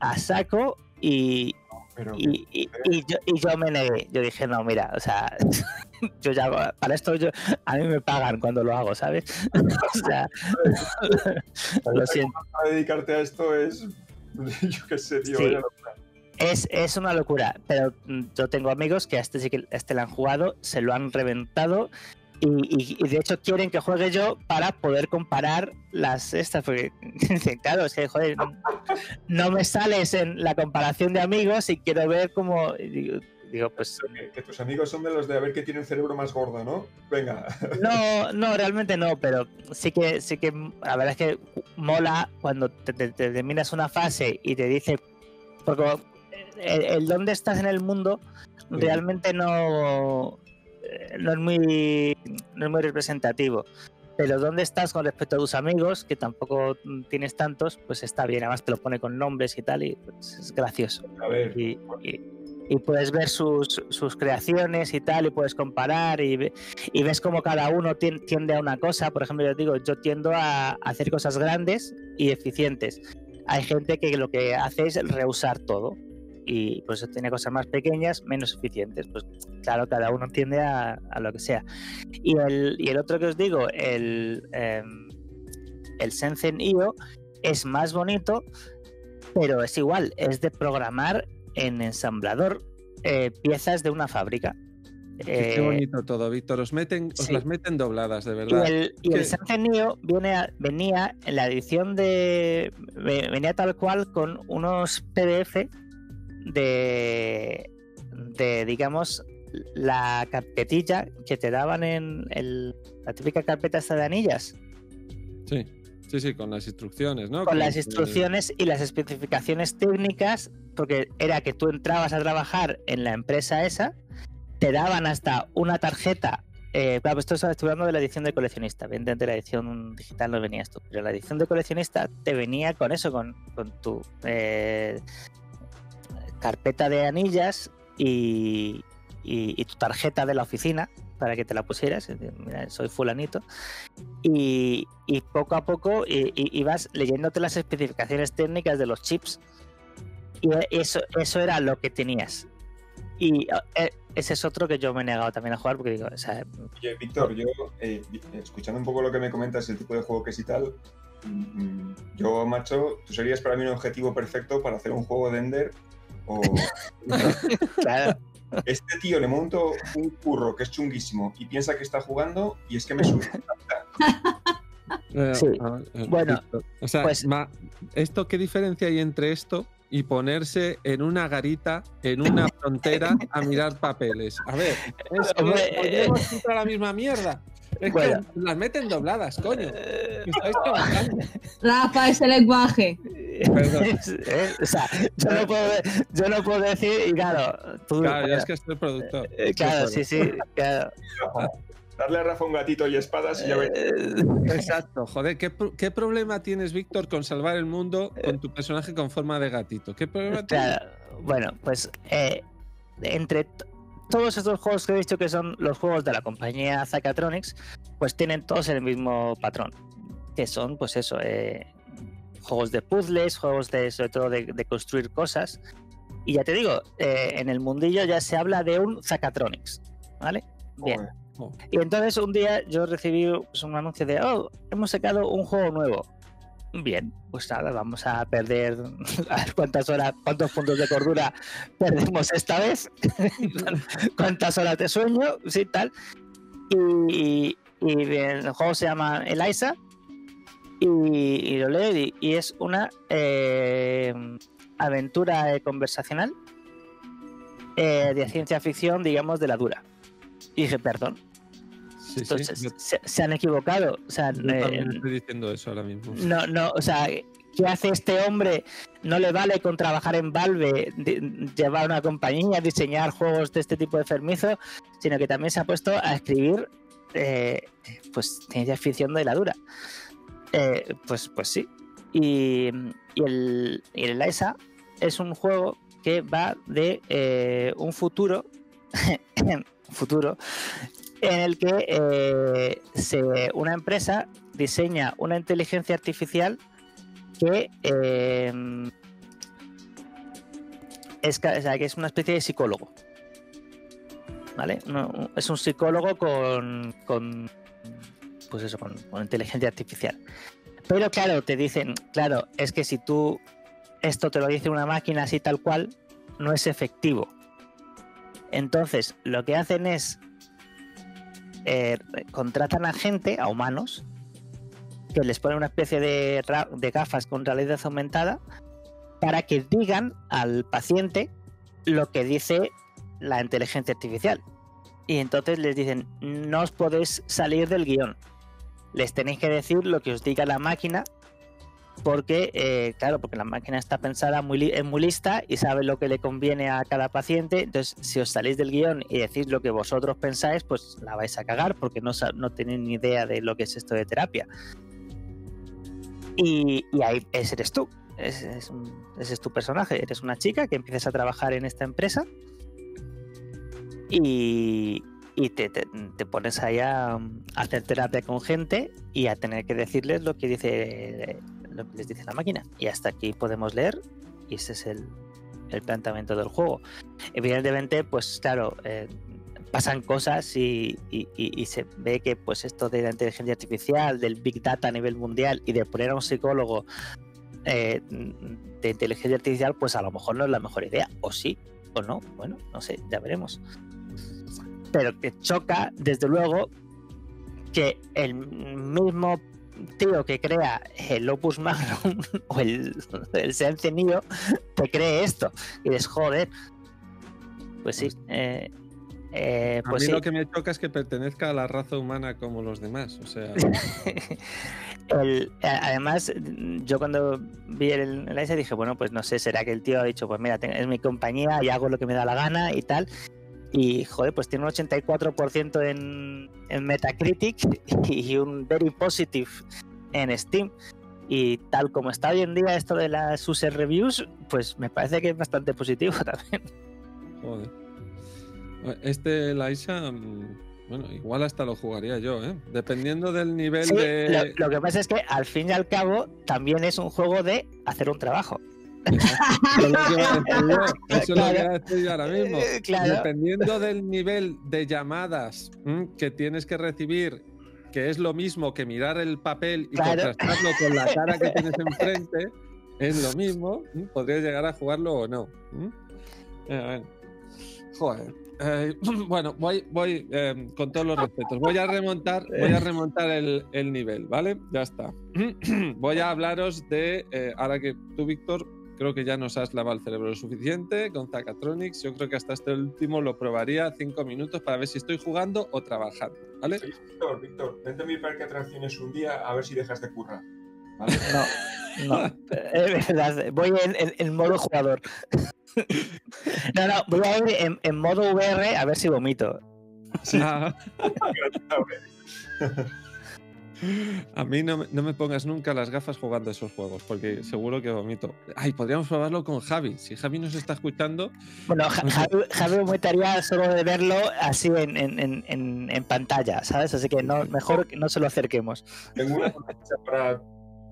a saco. Y, Pero y, y- y yo, y yo me negué. Yo dije, no, mira, o sea, yo ya, para esto yo, a mí me pagan cuando lo hago, ¿sabes? o sea, lo siento. para dedicarte a esto es. Yo qué sé, tío. Sí. Es, es una locura, pero mm, yo tengo amigos que a este sí que a este le han jugado, se lo han reventado y, y- y de hecho quieren que juegue yo para poder comparar las estas, porque claro, es que joder, no, no me sales en la comparación de amigos y quiero ver cómo digo, digo, pues Que, que tus amigos son de los de a ver que tiene cerebro más gordo, ¿no? Venga. no, no, realmente no, pero sí que sí que la verdad es que mola cuando te, te- te terminas una fase y te dice porque el, el dónde estás en el mundo realmente no no es muy no es muy representativo. Pero dónde estás con respecto a tus amigos, que tampoco tienes tantos, pues está bien. Además te lo pone con nombres y tal, y pues, es gracioso A ver. y, y- y puedes ver sus, sus creaciones y tal, y puedes comparar y, ve- y ves como cada uno tien- tiende a una cosa. Por ejemplo, yo digo, yo tiendo a hacer cosas grandes y eficientes. Hay gente que lo que hace es reusar todo y pues tiene cosas más pequeñas, menos eficientes. Pues claro, cada uno tiende a, a lo que sea. Y el, y el otro que os digo, el, em, el Sensen IO, es más bonito, pero es igual, es de programar en ensamblador eh, piezas de una fábrica. Qué, qué Eh, bonito todo, Víctor. Os, meten, os sí. las meten dobladas, de y verdad. el, y el Sensen Neo viene a- venía en la edición de. ve- venía tal cual con unos PDF de. de digamos, la carpetilla que te daban en el- la típica carpeta esta de anillas. Sí, sí, sí, con las instrucciones, ¿no? con las instrucciones y las especificaciones técnicas, porque era que tú entrabas a trabajar en la empresa esa, te daban hasta una tarjeta. Eh, claro, esto estoy hablando de la edición de coleccionista, evidentemente la edición digital no venía esto, pero la edición de coleccionista te venía con eso, con, con tu eh, carpeta de anillas y, y- y tu tarjeta de la oficina para que te la pusieras. Mira, soy fulanito. Y, y poco a poco ibas leyéndote las especificaciones técnicas de los chips. Y eso, eso era lo que tenías. Y eh, ese es otro que yo me he negado también a jugar porque digo, o sea, Oye, Víctor, yo, eh, escuchando un poco lo que me comentas, el tipo de juego que es y tal, mm, yo, macho, tú serías para mí un objetivo perfecto para hacer un juego de Ender. O claro, este tío le monto un curro que es chunguísimo y piensa que está jugando y es que me sube. Eh, Sí. eh, Bueno, Víctor, o sea, pues- ma- ¿esto qué diferencia hay entre esto y ponerse en una garita, en una frontera, a mirar papeles? A ver, es Hombre, volvemos siempre a la misma mierda. Es Bueno. que las meten dobladas, coño. Rafa, ese lenguaje. Perdón. Eh, o sea, yo no puedo, yo no puedo decir, y claro, tú, Claro, ya es que soy el productor. eh, claro, sí, sí, claro. Darle a Rafa un gatito y espadas y ya ves. Eh, Exacto, joder, ¿qué, qué problema tienes, Víctor, con salvar el mundo con tu personaje con forma de gatito? ¿Qué problema tienes? Claro, bueno, pues eh, entre todos estos juegos que he dicho que son los juegos de la compañía Zacatronics, pues tienen todos el mismo patrón, que son, pues eso, eh, juegos de puzzles, juegos de, sobre todo de, de construir cosas. Y ya te digo, eh, en el mundillo ya se habla de un Zacatronics, ¿vale? Bien. Y entonces un día yo recibí pues, un anuncio de, oh, hemos sacado un juego nuevo. Bien, pues nada, vamos a perder, a ver cuántas horas, cuántos puntos de cordura perdemos esta vez, cuántas horas de sueño, sí, tal. Y, el juego se llama Eliza y, y lo leo y, y es una eh, aventura eh, conversacional eh, de ciencia ficción, digamos, de la dura. Y dije, perdón, Sí, entonces, se, se han equivocado. O sea, yo eh, estoy diciendo eso ahora mismo. no, no, o sea, ¿qué hace este hombre? No le vale con trabajar en Valve, de- llevar una compañía, diseñar juegos de este tipo de fermizo, sino que también se ha puesto a escribir, eh, pues, ciencia ficción de la dura. Eh, pues, pues sí. Y, y el, y el ESA es un juego que va de eh, un futuro, futuro, en el que eh, una empresa diseña una inteligencia artificial que eh, es, que es una especie de psicólogo. ¿Vale? No, es un psicólogo con, con pues eso, con, con inteligencia artificial. Pero claro, te dicen, claro, es que si tú esto te lo dice una máquina así tal cual, no es efectivo. Entonces, lo que hacen es eh, contratan a gente, a humanos, que les ponen una especie de, de gafas con realidad aumentada para que digan al paciente lo que dice la inteligencia artificial. Y entonces les dicen, no os podéis salir del guion. Les tenéis que decir lo que os diga la máquina, porque, eh, claro, porque la máquina está pensada muy, es muy lista y sabe lo que le conviene a cada paciente. Entonces, si os salís del guion y decís lo que vosotros pensáis, pues la vais a cagar porque no, no tenéis ni idea de lo que es esto de terapia. Y, ahí ese eres tú. Ese es, es tu personaje. Eres una chica que empiezas a trabajar en esta empresa y, y te, te- te pones ahí a hacer terapia con gente y a tener que decirles lo que dice lo que les dice la máquina. Y hasta aquí podemos leer y ese es el, el planteamiento del juego. Evidentemente, pues claro, eh, pasan cosas y, y- y- se ve que pues esto de la inteligencia artificial, del big data a nivel mundial y de poner a un psicólogo eh, de inteligencia artificial, pues a lo mejor no es la mejor idea, o sí, o no, bueno, no sé, ya veremos. Pero que choca, desde luego, que el mismo tío que crea el Opus Magnum o el, el Sensei Neo te cree esto. Y dices, joder. Pues sí. eh, eh, A pues mí sí. lo que me choca es que pertenezca a la raza humana como los demás. O sea, El- además, yo cuando vi el, el dije, bueno, pues no sé, será que el tío ha dicho, pues mira, es mi compañía y hago lo que me da la gana y tal. Y joder, pues tiene un 84% en, en Metacritic y un very positive en Steam. Y tal como está hoy en día esto de las user reviews, pues me parece que es bastante positivo también. joder. Este Laisa, mm, bueno, igual hasta lo jugaría yo, ¿eh? Dependiendo del nivel Sí, de. lo, lo que pasa es que al fin y al cabo también es un juego de hacer un trabajo. Eso es lo que iba a decir yo, Eso es lo que Claro. iba a decir yo ahora mismo. Eh, claro. Dependiendo del nivel de llamadas mm, que tienes que recibir, que es lo mismo que mirar el papel y Claro. contrastarlo con la cara que tienes enfrente, es lo mismo. mm, Podrías llegar a jugarlo o no. mm. Eh, bueno. Joder. Eh, bueno, voy, voy eh, con todos los respetos. Voy a remontar, voy a remontar el, el nivel, ¿vale? Ya está. voy a hablaros de. eh, ahora que tú, Víctor, creo que ya nos has lavado el cerebro lo suficiente con Zacatronics. Yo creo que hasta este último lo probaría cinco minutos para ver si estoy jugando o trabajando, ¿vale? Víctor, Víctor, vente a mi parque de atracciones un día a ver si dejas de currar. ¿vale? No, no, es verdad, voy en, en- en modo jugador. No, no, voy a ir en, en modo VR a ver si vomito. Sí, Ah, ¿eh? A mí no, me- no me pongas nunca las gafas jugando esos juegos, porque seguro que vomito. Ay, podríamos probarlo con Javi. Si Javi nos está escuchando, Bueno, Ja- Javi, Javi vomitaría solo de verlo así en, en- en- en- pantalla, ¿sabes? Así que no, mejor que no se lo acerquemos. Tengo una sorpresa para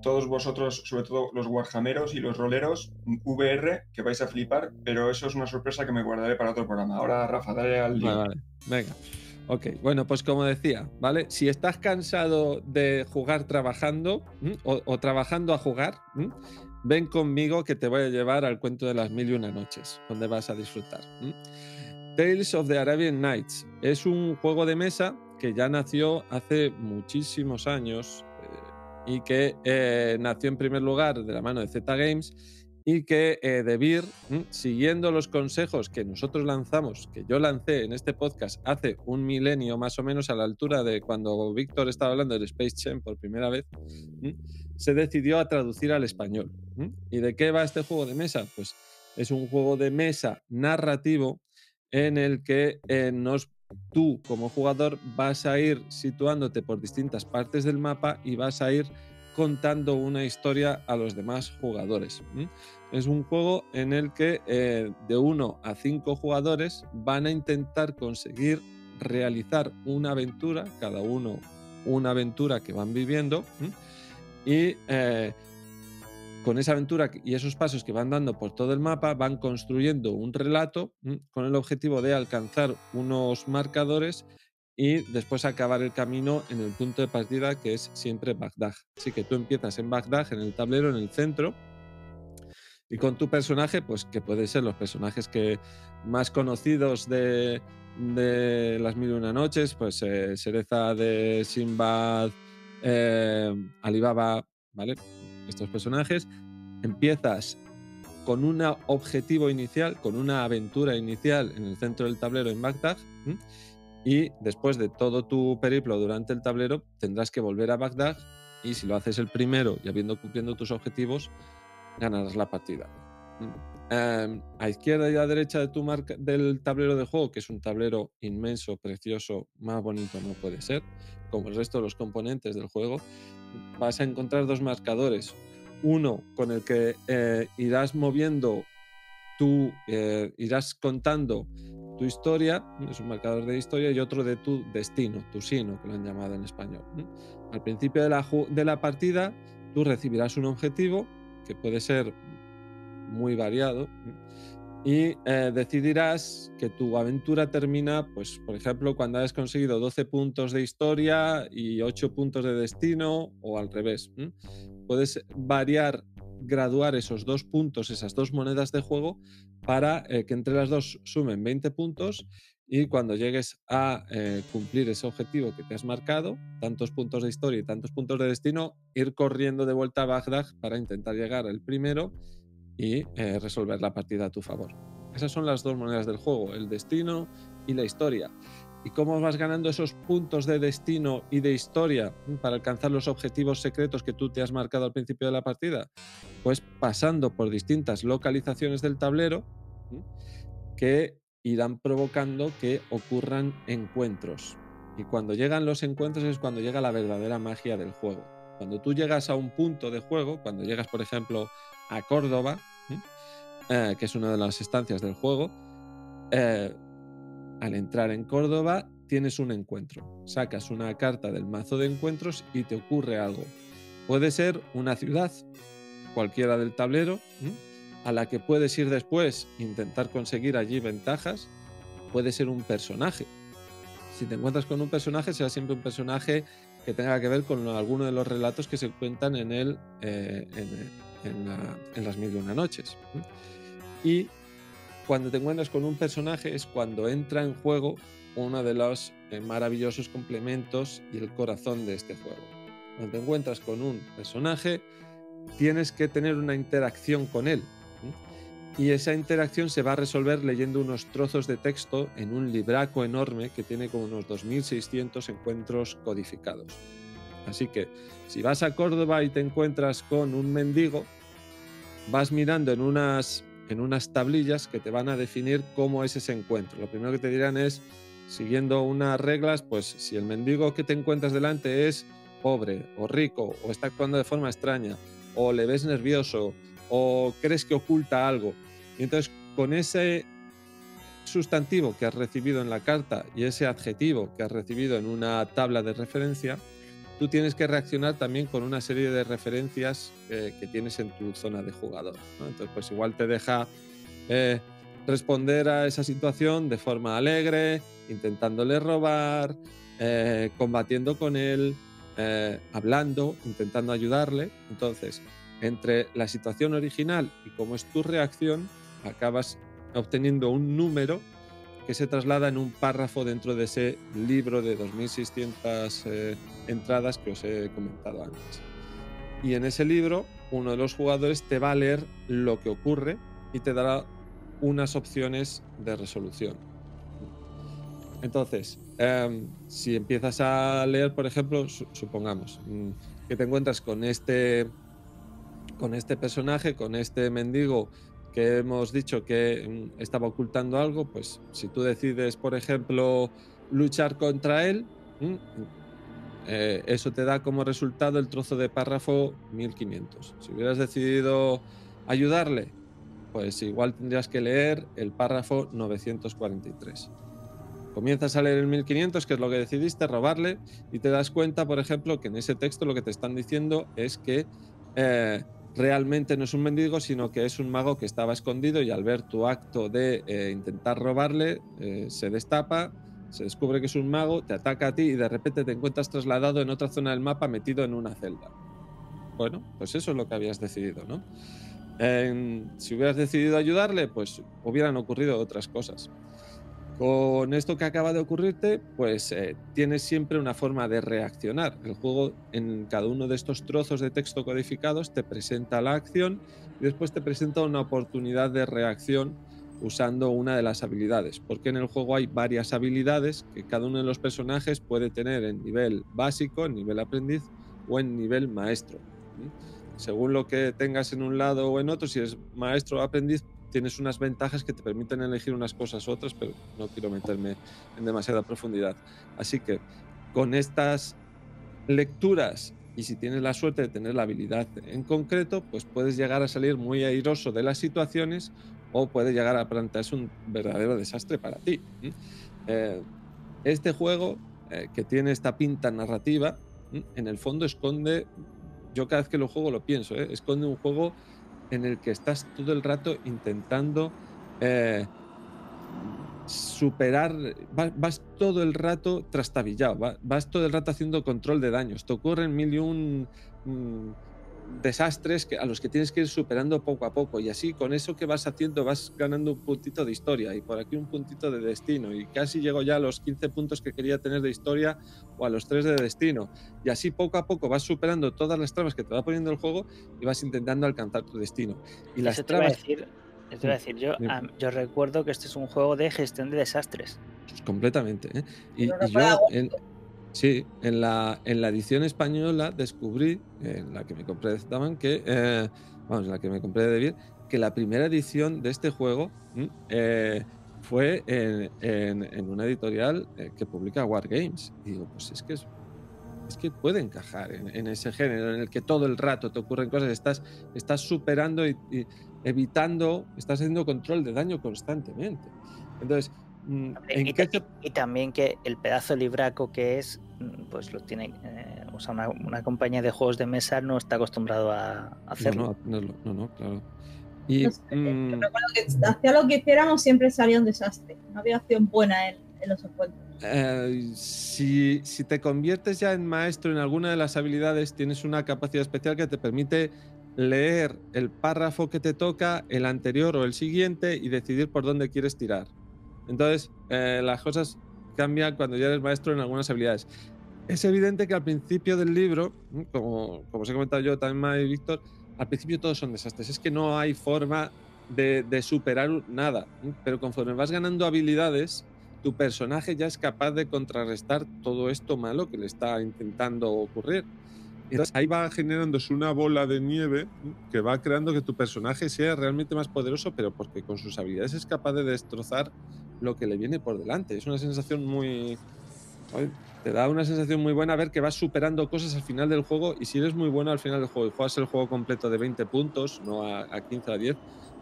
todos vosotros, sobre todo los warhammeros y los roleros, VR, que vais a flipar, pero eso es una sorpresa que me guardaré para otro programa. Ahora, Rafa, dale al. Vale, vale. Venga. Ok, bueno, pues como decía, ¿vale? Si estás cansado de jugar trabajando o, trabajando a jugar, ven conmigo que te voy a llevar al cuento de las mil y una noches, donde vas a disfrutar. Tales of the Arabian Nights es un juego de mesa que ya nació hace muchísimos años eh, y que eh, nació en primer lugar de la mano de Z Games y que eh, De Beer, ¿m? siguiendo los consejos que nosotros lanzamos, que yo lancé en este podcast hace un milenio más o menos a la altura de cuando Víctor estaba hablando del Space Jam por primera vez, ¿m? se decidió a traducir al español. ¿m? ¿Y de qué va este juego de mesa? Pues es un juego de mesa narrativo en el que eh, nos, tú como jugador vas a ir situándote por distintas partes del mapa y vas a ir contando una historia a los demás jugadores. Es un juego en el que eh, de uno a cinco jugadores van a intentar conseguir realizar una aventura, cada uno una aventura que van viviendo, y eh, con esa aventura y esos pasos que van dando por todo el mapa van construyendo un relato con el objetivo de alcanzar unos marcadores y después acabar el camino en el punto de partida que es siempre Bagdad. Así que tú empiezas en Bagdad, en el tablero, en el centro, y con tu personaje, pues que pueden ser los personajes que más conocidos de, de las mil y una noches, pues eh, Cereza de Sinbad, eh, Alibaba, ¿vale? Estos personajes. Empiezas con un objetivo inicial, con una aventura inicial en el centro del tablero en Bagdad. Y después de todo tu periplo durante el tablero, tendrás que volver a Bagdad. Y si lo haces el primero y habiendo cumpliendo tus objetivos, ganarás la partida. Mm. Em, a izquierda y a derecha de tu marca, del tablero de juego, que es un tablero inmenso, precioso, más bonito no puede ser, como el resto de los componentes del juego, vas a encontrar dos marcadores. Uno con el que eh, irás moviendo tú, eh, irás contando tu historia, es un marcador de historia, y otro de tu destino, tu sino, que lo han llamado en español. Al principio de la, de la partida, tú recibirás un objetivo que puede ser muy variado y eh, decidirás que tu aventura termina, pues, por ejemplo, cuando hayas conseguido 12 puntos de historia y 8 puntos de destino o al revés. Puedes variar, graduar esos dos puntos, esas dos monedas de juego, para eh, que entre las dos sumen 20 puntos y cuando llegues a eh, cumplir ese objetivo que te has marcado, tantos puntos de historia y tantos puntos de destino, ir corriendo de vuelta a Bagdad para intentar llegar al primero y eh, resolver la partida a tu favor. Esas son las dos monedas del juego, el destino y la historia. ¿Y cómo vas ganando esos puntos de destino y de historia para alcanzar los objetivos secretos que tú te has marcado al principio de la partida? Pues pasando por distintas localizaciones del tablero ¿m? que irán provocando que ocurran encuentros. Y cuando llegan los encuentros es cuando llega la verdadera magia del juego. Cuando tú llegas a un punto de juego, cuando llegas, por ejemplo, a Córdoba, ¿m? eh, que es una de las estancias del juego, eh, al entrar en Córdoba tienes un encuentro. Sacas una carta del mazo de encuentros y te ocurre algo. Puede ser una ciudad, cualquiera del tablero, a la que puedes ir después, intentar conseguir allí ventajas. Puede ser un personaje. Si te encuentras con un personaje, será siempre un personaje que tenga que ver con alguno de los relatos que se cuentan en, el, eh, en, en la- en las mil y una noches. Y cuando te encuentras con un personaje es cuando entra en juego uno de los eh, maravillosos complementos y el corazón de este juego. Cuando te encuentras con un personaje, tienes que tener una interacción con él. Y esa interacción se va a resolver leyendo unos trozos de texto en un libraco enorme que tiene como unos 2.600 encuentros codificados. Así que si vas a Córdoba y te encuentras con un mendigo, vas mirando en unas, en unas tablillas que te van a definir cómo es ese encuentro. Lo primero que te dirán es siguiendo unas reglas, pues si el mendigo que te encuentras delante es pobre o rico o está actuando de forma extraña o le ves nervioso o crees que oculta algo. Y entonces con ese sustantivo que has recibido en la carta y ese adjetivo que has recibido en una tabla de referencia, tú tienes que reaccionar también con una serie de referencias eh, que tienes en tu zona de jugador. Entonces, pues igual te deja eh, responder a esa situación de forma alegre, intentándole robar, eh, combatiendo con él, hablando, intentando ayudarle. Entonces, entre la situación original y cómo es tu reacción, acabas obteniendo un número que se traslada en un párrafo dentro de ese libro de 2.600 eh, entradas que os he comentado antes. Y en ese libro, uno de los jugadores te va a leer lo que ocurre y te dará unas opciones de resolución. Entonces, em, si empiezas a leer, por ejemplo, supongamos mm, que te encuentras con este, con este personaje, con este mendigo que hemos dicho que mm, estaba ocultando algo, pues si tú decides, por ejemplo, luchar contra él, mm, eh, eso te da como resultado el trozo de párrafo 1500. Si hubieras decidido ayudarle, pues igual tendrías que leer el párrafo 943. Comienzas a leer el 1500, que es lo que decidiste, robarle, y te das cuenta, por ejemplo, que en ese texto lo que te están diciendo es que eh, realmente no es un mendigo, sino que es un mago que estaba escondido y al ver tu acto de eh, intentar robarle, eh, se destapa, se descubre que es un mago, te ataca a ti y de repente te encuentras trasladado en otra zona del mapa metido en una celda. Bueno, pues eso es lo que habías decidido, ¿no? si hubieras decidido ayudarle, pues hubieran ocurrido otras cosas. Con esto que acaba de ocurrirte, pues eh, tienes siempre una forma de reaccionar. El juego en cada uno de estos trozos de texto codificados te presenta la acción y después te presenta una oportunidad de reacción usando una de las habilidades, porque en el juego hay varias habilidades que cada uno de los personajes puede tener en nivel básico, en nivel aprendiz o en nivel maestro. Según lo que tengas en un lado o en otro, si es maestro o aprendiz, tienes unas ventajas que te permiten elegir unas cosas u otras, pero no quiero meterme en demasiada profundidad. Así que con estas lecturas y si tienes la suerte de tener la habilidad en concreto, pues puedes llegar a salir muy airoso de las situaciones o puede llegar a plantearse un verdadero desastre para ti. Eh, este juego, eh, que tiene esta pinta narrativa, en el fondo esconde, yo cada vez que lo juego lo pienso, ¿eh? esconde un juego en el que estás todo el rato intentando eh, superar, vas, todo el rato trastabillado, vas, todo el rato haciendo control de daños. Te ocurren mil y un mm, desastres que, a los que tienes que ir superando poco a poco. Y así, con eso que vas haciendo, vas ganando un puntito de historia y por aquí un puntito de destino. Y casi llego ya a los 15 puntos que quería tener de historia o a los 3 de destino. Y así, poco a poco, vas superando todas las trabas que te va poniendo el juego y vas intentando alcanzar tu destino. Y las trabas. Te voy a decir, yo, yo recuerdo que este es un juego de gestión de desastres. Completamente. ¿eh? Y, yo, Sí, en la, en la edición española descubrí, en la que me compré de Zetaman, que, eh, vamos, en la que me compré de bien, que la primera edición de este juego eh, fue en, en, una editorial eh, que publica Wargames. Y digo, pues es que es, que puede encajar en, ese género en el que todo el rato te ocurren cosas, estás, estás superando y, evitando, estás haciendo control de daño constantemente. Entonces, mm, y, también que el pedazo libraco que es Mm, pues lo tiene, eh, o sea, una, compañía de juegos de mesa no está acostumbrado a, hacerlo. No, no, no, claro. Y, mm, que hacía lo que hiciéramos siempre salía un desastre. No había opción buena en, los encuentros. Eh, si, si, te conviertes ya en maestro en alguna de las habilidades, tienes una capacidad especial que te permite leer el párrafo que te toca, el anterior o el siguiente y decidir por dónde quieres tirar. Entonces, eh, las cosas cambia cuando ya eres maestro en algunas habilidades. Es evidente que al principio del libro, como, como os he comentado yo también, y Víctor, al principio todos son desastres. Es que no hay forma de, de superar nada. Pero conforme vas ganando habilidades, tu personaje ya es capaz de contrarrestar todo esto malo que le está intentando ocurrir. Entonces ahí va generándose una bola de nieve que va creando que tu personaje sea realmente más poderoso, pero porque con sus habilidades es capaz de destrozar lo que le viene por delante. Es una sensación muy... Te da una sensación muy buena ver que vas superando cosas al final del juego y si eres muy bueno al final del juego y juegas el juego completo de 20 puntos, no a, a 15 o a 10,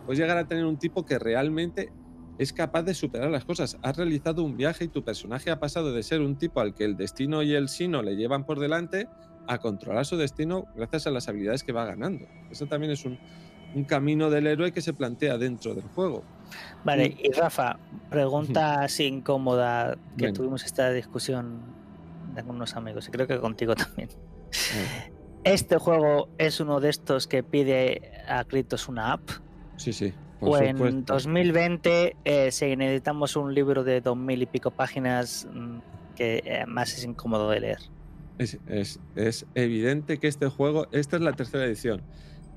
puedes llegar a tener un tipo que realmente es capaz de superar las cosas. Has realizado un viaje y tu personaje ha pasado de ser un tipo al que el destino y el sino le llevan por delante a controlar su destino gracias a las habilidades que va ganando. Eso también es un, camino del héroe que se plantea dentro del juego. Vale, y Rafa, pregunta así incómoda que tuvimos esta discusión con unos amigos y creo que contigo también. ¿Este juego es uno de estos que pide a Kratos una app? Sí, sí. o en 2020, eh, si necesitamos un libro de dos mil y pico páginas mm, que eh, más es incómodo de leer. Es, es, evidente que este juego, esta es la tercera edición.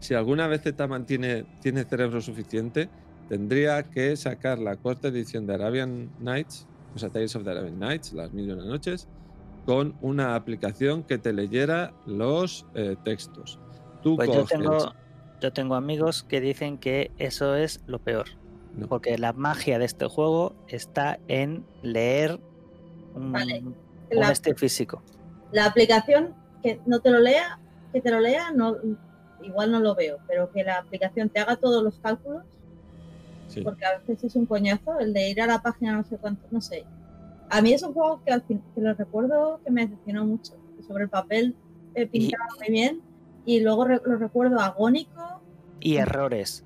Si alguna vez Zetaman tiene, tiene cerebro suficiente, tendría que sacar la cuarta edición de Arabian Nights, o sea, Tales of the Arabian Nights, las mil y una noches, con una aplicación que te leyera los eh, textos. Tú pues yo, tengo, yo tengo amigos que dicen que eso es lo peor. Porque la magia de este juego está en leer un, este físico la aplicación que no te lo lea, que te lo lea, no, igual no lo veo, pero que la aplicación te haga todos los cálculos, porque a veces es un coñazo el de ir a la página no sé cuánto, no sé. A mí es un juego que, al fin, que lo recuerdo que me decepcionó mucho. Sobre el papel eh, pintaba muy bien y luego lo recuerdo agónico. Y errores.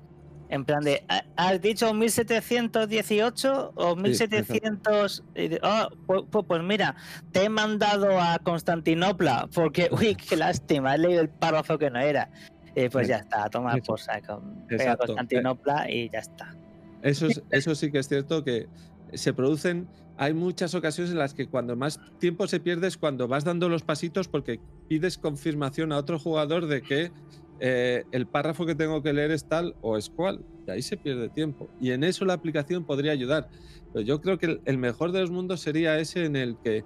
En plan de, ¿has dicho 1718 o 1700? Ah, pues, pues, pues, mira, te he mandado a Constantinopla porque, uy, qué lástima, he leído el párrafo que no era. Y pues ya está, toma por saco. Pega Constantinopla y ya está. Eso, eso sí que es cierto que se producen, hay muchas ocasiones en las que cuando más tiempo se pierde es cuando vas dando los pasitos porque pides confirmación a otro jugador de que eh, el párrafo que tengo que leer es tal o es cual. Y ahí se pierde tiempo. Y en eso la aplicación podría ayudar. Pero yo creo que el mejor de los mundos sería ese en el que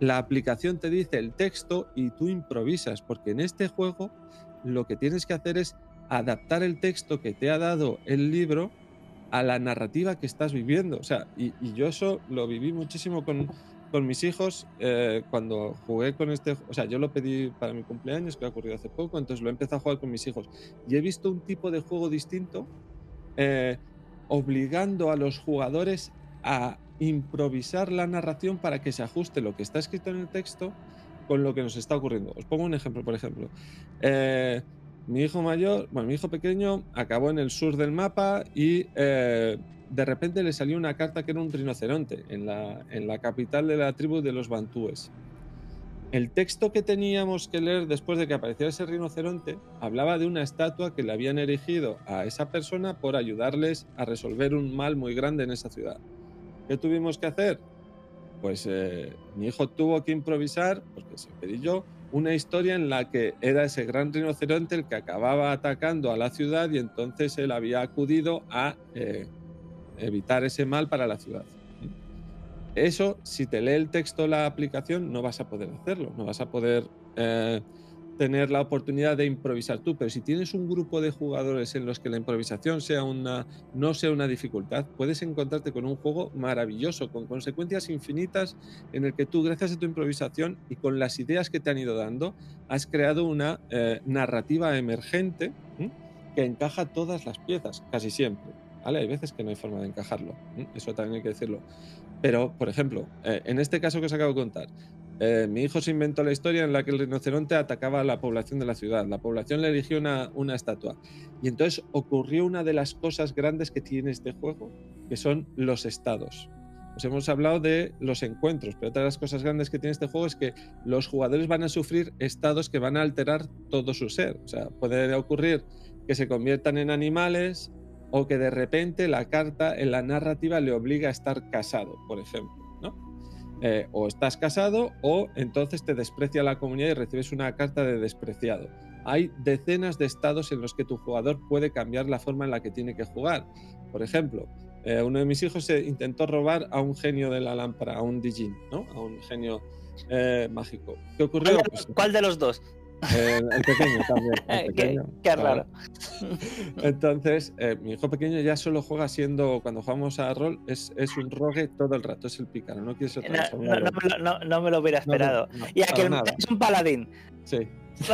la aplicación te dice el texto y tú improvisas. Porque en este juego lo que tienes que hacer es adaptar el texto que te ha dado el libro a la narrativa que estás viviendo. O sea, y yo eso lo viví muchísimo con, con mis hijos, eh, cuando jugué con este, o sea, yo lo pedí para mi cumpleaños, que ha ocurrido hace poco, entonces lo he empezado a jugar con mis hijos. Y he visto un tipo de juego distinto, eh, obligando a los jugadores a improvisar la narración para que se ajuste lo que está escrito en el texto con lo que nos está ocurriendo. Os pongo un ejemplo, por ejemplo. Eh, mi hijo mayor, bueno, mi hijo pequeño acabó en el sur del mapa y de repente le salió una carta que era un rinoceronte en la, en la capital de la tribu de los bantúes. El texto que teníamos que leer después de que apareciera ese rinoceronte hablaba de una estatua que le habían erigido a esa persona por ayudarles a resolver un mal muy grande en esa ciudad. ¿Qué tuvimos que hacer? Pues eh, mi hijo tuvo que improvisar, porque se pedí yo, una historia en la que era ese gran rinoceronte el que acababa atacando a la ciudad y entonces él había acudido a eh, evitar ese mal para la ciudad. Eso, si te lee el texto la aplicación, no vas a poder hacerlo, no vas a poder eh, tener la oportunidad de improvisar tú, pero si tienes un grupo de jugadores en los que la improvisación sea una, no sea una dificultad, puedes encontrarte con un juego maravilloso, con consecuencias infinitas, en el que tú, gracias a tu improvisación y con las ideas que te han ido dando, has creado una eh, narrativa emergente que encaja todas las piezas, casi siempre. Hay veces que no hay forma de encajarlo, eso también hay que decirlo. Pero, por ejemplo, eh, en este caso que os acabo de contar, eh, mi hijo se inventó la historia en la que el rinoceronte atacaba a la población de la ciudad. La población le eligió una, estatua. Y entonces ocurrió una de las cosas grandes que tiene este juego, que son los estados. Os hemos hablado de los encuentros, pero otra de las cosas grandes que tiene este juego es que los jugadores van a sufrir estados que van a alterar todo su ser. O sea, puede ocurrir que se conviertan en animales, o que de repente la carta en la narrativa le obliga a estar casado, por ejemplo. Eh, o estás casado o entonces te desprecia la comunidad y recibes una carta de despreciado. Hay decenas de estados en los que tu jugador puede cambiar la forma en la que tiene que jugar. Por ejemplo, eh, uno de mis hijos se intentó robar a un genio de la lámpara, a un Dijin, ¿no? a un genio eh, mágico. ¿Qué ocurrió? ¿Cuál de, los dos? El, el pequeño también. el qué, raro. Entonces, eh, mi hijo pequeño ya solo juega siendo, cuando jugamos a rol, es, es un rogue todo el rato, es el pícaro, no quiere ser No, no, me lo, no- no me lo hubiera esperado. y aquel es un paladín. Sí.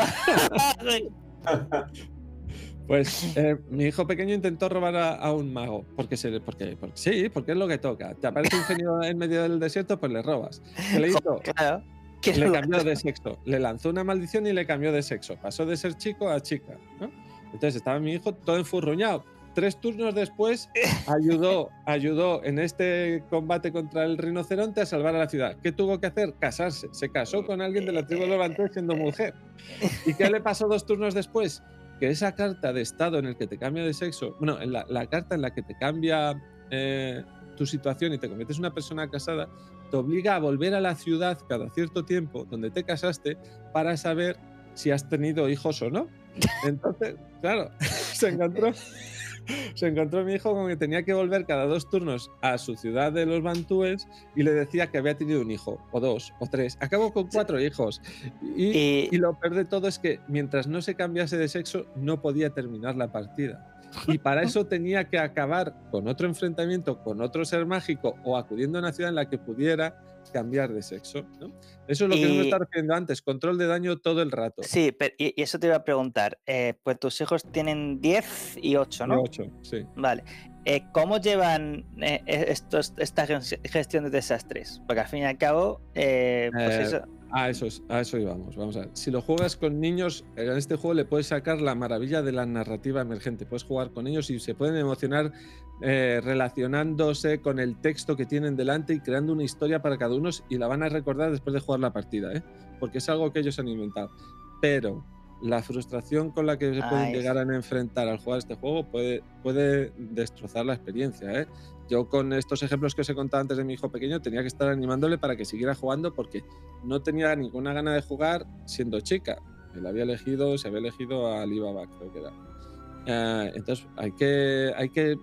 Pues eh, mi hijo pequeño intentó robar a, a un mago, porque, se, porque, porque sí, porque es lo que toca. Te aparece un genio en medio del desierto, pues le robas. ¿Qué le hizo? claro. ¿Qué Le lo- cambió de sexo. Le lanzó una maldición y le cambió de sexo. Pasó de ser chico a chica. ¿no? Entonces estaba mi hijo todo enfurruñado. Tres turnos después ayudó, ayudó en este combate contra el rinoceronte a salvar a la ciudad. ¿Qué tuvo que hacer? Casarse. Se casó con alguien de la tribu de Levante siendo mujer. ¿Y qué le pasó dos turnos después? Que esa carta de estado en el que te cambia de sexo, bueno, en la, la carta en la que te cambia eh, tu situación y te conviertes en una persona casada, te obliga a volver a la ciudad cada cierto tiempo donde te casaste para saber si has tenido hijos o no. Entonces, claro, se encontró, se encontró mi hijo con que tenía que volver cada dos turnos a su ciudad de los Bantúes y le decía que había tenido un hijo, o dos, o tres. Acabó con cuatro hijos. Y, Y- y lo peor de todo es que mientras no se cambiase de sexo, no podía terminar la partida. Y para eso tenía que acabar con otro enfrentamiento con otro ser mágico o acudiendo a una ciudad en la que pudiera cambiar de sexo. ¿no? Eso es lo que Y- me estaba refiriendo antes, control de daño todo el rato. Sí, pero, y, y eso te iba a preguntar. eh, pues tus hijos tienen 10 y 8, Y ¿no? ocho, sí. Vale. Eh, ¿Cómo llevan eh, estos, esta ges- gestión de desastres? Porque al fin y al cabo, pues eso. A eso, es- a eso íbamos. Vamos a ver. Si lo juegas con niños, en este juego le puedes sacar la maravilla de la narrativa emergente. Puedes jugar con ellos y se pueden emocionar eh, relacionándose con el texto que tienen delante y creando una historia para cada uno y la van a recordar después de jugar la partida, ¿eh? porque es algo que ellos han inventado. Pero la frustración con la que se pueden Ay. llegar a enfrentar al jugar este juego puede, puede destrozar la experiencia. ¿eh? Yo con estos ejemplos que os he contado antes de mi hijo pequeño tenía que estar animándole para que siguiera jugando porque no tenía ninguna gana de jugar siendo chica. Él había elegido, se había elegido a Alibaba, creo que era. Eh, entonces hay que, hay que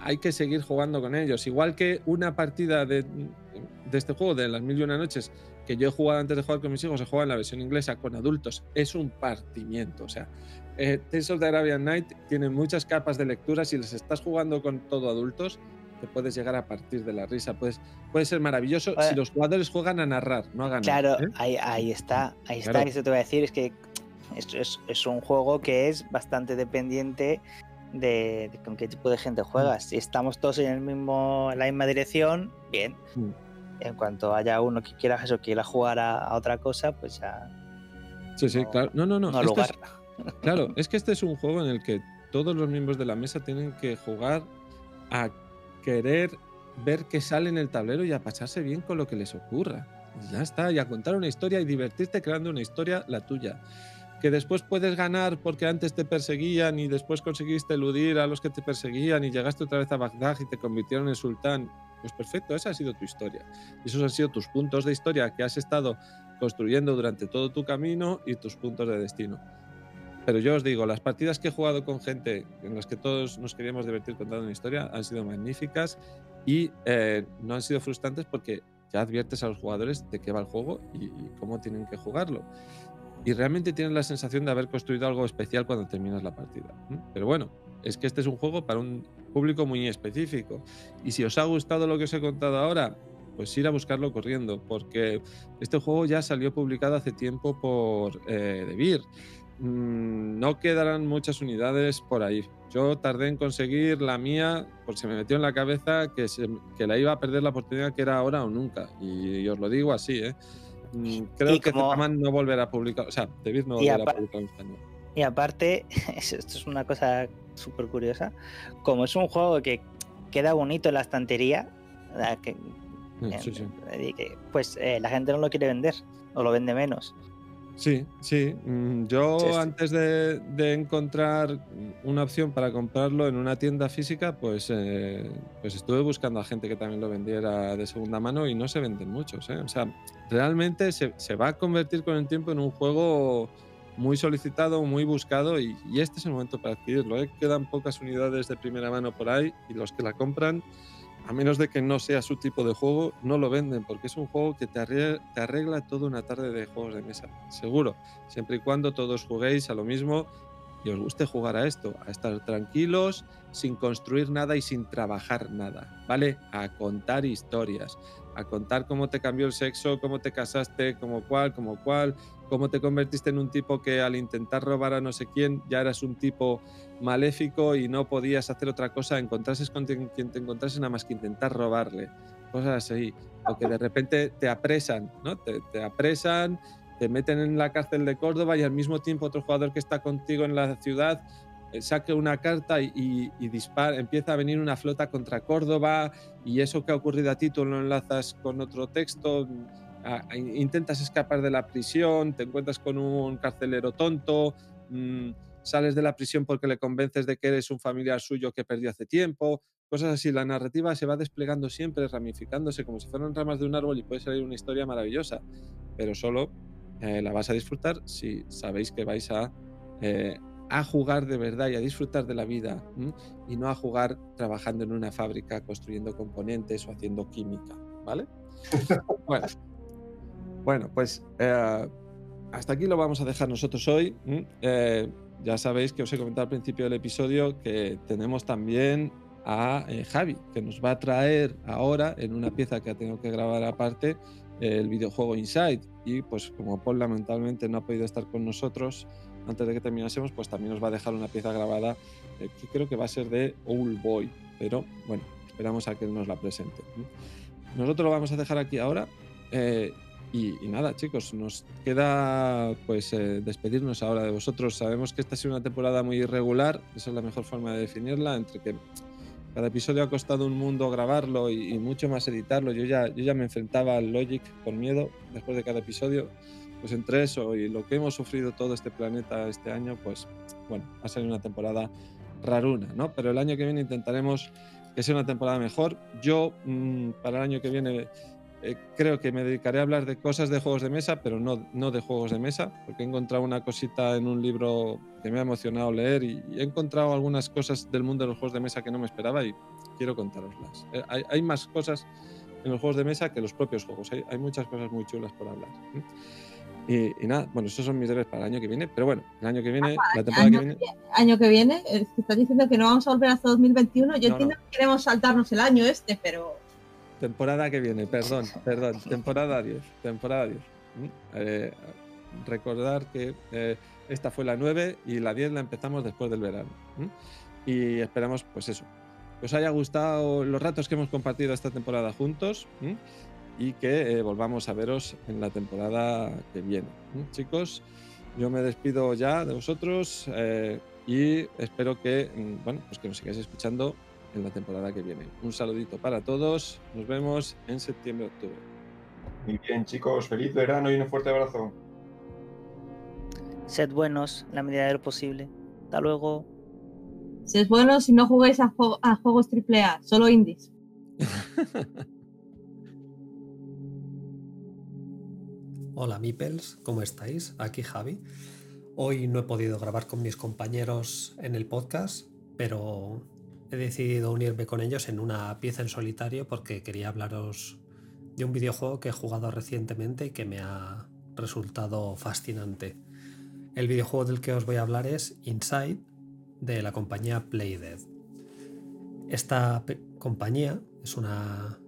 hay que seguir jugando con ellos. Igual que una partida de, de este juego, de las mil y una noches, que yo he jugado antes de jugar con mis hijos, he jugado en la versión inglesa con adultos, es un partimiento. O sea, eh, Tales of the Arabian Night tiene muchas capas de lectura. Si les estás jugando con todo adultos, te puedes llegar a partir de la risa. Puedes, puede ser maravilloso Oye. si los jugadores juegan a narrar, no a ganar. Claro, ¿eh? ahí, ahí está. Ahí está, Claro. que eso te voy a decir. Es que es, es- es un juego que es bastante dependiente de, de con qué tipo de gente juegas. Si estamos todos en, el mismo, en la misma dirección, bien. Mm. En cuanto haya uno que quiera eso, quiera jugar a, a otra cosa, pues ya Sí, sí, no- claro. No, no, no. no. Claro, es que este es un juego en el que todos los miembros de la mesa tienen que jugar a querer ver qué sale en el tablero y a pasarse bien con lo que les ocurra. Y ya está, y a contar una historia y divertirte creando una historia la tuya. Que después puedes ganar porque antes te perseguían y después conseguiste eludir a los que te perseguían y llegaste otra vez a Bagdad y te convirtieron en sultán. Pues perfecto, esa ha sido tu historia. Esos han sido tus puntos de historia que has estado construyendo durante todo tu camino y tus puntos de destino. Pero yo os digo, las partidas que he jugado con gente en las que todos nos queríamos divertir contando una historia han sido magníficas y eh, no han sido frustrantes porque ya adviertes a los jugadores de qué va el juego y, cómo tienen que jugarlo. Y realmente tienes la sensación de haber construido algo especial cuando terminas la partida. Pero bueno, es que este es un juego para un público muy específico. Y si os ha gustado lo que os he contado ahora, pues ir a buscarlo corriendo, porque este juego ya salió publicado hace tiempo por eh, Devir. Mm, no quedarán muchas unidades por ahí. Yo tardé en conseguir la mía porque se me metió en la cabeza que, se- que la iba a perder la oportunidad que era ahora o nunca. Y, os lo digo así, ¿eh? Mm, Creo Y que como- Zetaman no volverá a publicar, o sea, Devir no volverá a publicar en español. Y aparte, esto es una cosa súper curiosa, como es un juego que queda bonito en la estantería, la que- Sí, sí. que, pues eh, la gente no lo quiere vender o lo vende menos. Sí, sí. Mm, Yo Sí, sí. antes de, de encontrar una opción para comprarlo en una tienda física, pues, eh, pues estuve buscando a gente que también lo vendiera de segunda mano y no se venden muchos. ¿eh? O sea, realmente se, se va a convertir con el tiempo en un juego muy solicitado, muy buscado y, y este es el momento para adquirirlo. ¿eh? Quedan pocas unidades de primera mano por ahí y los que la compran a menos de que no sea su tipo de juego, no lo venden, porque es un juego que te arregla, toda una tarde de juegos de mesa, seguro, siempre y cuando todos juguéis a lo mismo y os guste jugar a esto, a estar tranquilos, sin construir nada y sin trabajar nada, ¿vale? A contar historias, a contar cómo te cambió el sexo, cómo te casaste, como cual, como cual, cómo te convertiste en un tipo que al intentar robar a no sé quién ya eras un tipo maléfico y no podías hacer otra cosa, encontrases con quien te encontrases nada más que intentar robarle, cosas así, o que de repente te apresan, ¿no? Te apresan, te meten en la cárcel de Córdoba y al mismo tiempo otro jugador que está contigo en la ciudad eh, saque una carta y, dispara, empieza a venir una flota contra Córdoba y eso que ha ocurrido a ti tú lo enlazas con otro texto, intentas escapar de la prisión, te encuentras con un carcelero tonto, mm, sales de la prisión porque le convences de que eres un familiar suyo que perdió hace tiempo, cosas así. La narrativa se va desplegando siempre, ramificándose como si fueran ramas de un árbol y puede salir una historia maravillosa, pero solo eh, la vas a disfrutar si sabéis que vais a, eh, a jugar de verdad y a disfrutar de la vida y no a jugar trabajando en una fábrica construyendo componentes o haciendo química, ¿vale? bueno, bueno, pues eh, hasta aquí lo vamos a dejar nosotros hoy. ya sabéis que os he comentado al principio del episodio que tenemos también a Javi, que nos va a traer ahora en una pieza que ha tenido que grabar aparte el videojuego Inside. Y pues como Paul lamentablemente no ha podido estar con nosotros antes de que terminásemos, pues también nos va a dejar una pieza grabada eh, que creo que va a ser de Old Boy. Pero bueno, esperamos a que él nos la presente. Nosotros lo vamos a dejar aquí ahora. Eh, y, nada, chicos, nos queda pues eh, despedirnos ahora de vosotros. Sabemos que esta ha sido una temporada muy irregular, esa es la mejor forma de definirla, entre que cada episodio ha costado un mundo grabarlo y, mucho más editarlo. Yo ya, yo ya me enfrentaba al Logic con miedo después de cada episodio. Pues entre eso y lo que hemos sufrido todo este planeta este año, pues bueno, ha sido una temporada raruna, ¿no? Pero el año que viene intentaremos que sea una temporada mejor. Yo mm, para el año que viene eh, creo que me dedicaré a hablar de cosas de juegos de mesa, pero no, no de juegos de mesa, porque he encontrado una cosita en un libro que me ha emocionado leer y, he encontrado algunas cosas del mundo de los juegos de mesa que no me esperaba y quiero contaroslas. Eh, hay, más cosas en los juegos de mesa que los propios juegos. Hay, hay muchas cosas muy chulas por hablar. Y, nada, bueno, esos son mis deberes para el año que viene, pero bueno, el año que viene, la temporada que viene. Año que viene, estás diciendo que no vamos a volver hasta 2021. Yo entiendo que queremos saltarnos el año este, pero Temporada que viene, perdón, perdón, temporada 10, temporada 10. Eh, recordar que eh, esta fue la 9 y la 10 la empezamos después del verano. Y esperamos, pues eso, que os haya gustado los ratos que hemos compartido esta temporada juntos y que eh, volvamos a veros en la temporada que viene. Chicos, yo me despido ya de vosotros y espero que, mm, bueno, pues que nos sigáis escuchando en la temporada que viene. Un saludito para todos, nos vemos en septiembre-octubre. Muy bien chicos, feliz verano y un fuerte abrazo. Sed buenos en la medida de lo posible. Hasta luego. Sed buenos y no juguéis a, a juegos AAA, solo indies. Hola Mipels, ¿cómo estáis? Aquí Javi. Hoy no he podido grabar con mis compañeros en el podcast, pero he decidido unirme con ellos en una pieza en solitario porque quería hablaros de un videojuego que he jugado recientemente y que me ha resultado fascinante. El videojuego del que os voy a hablar es Inside de la compañía Playdead. Esta compañía es una,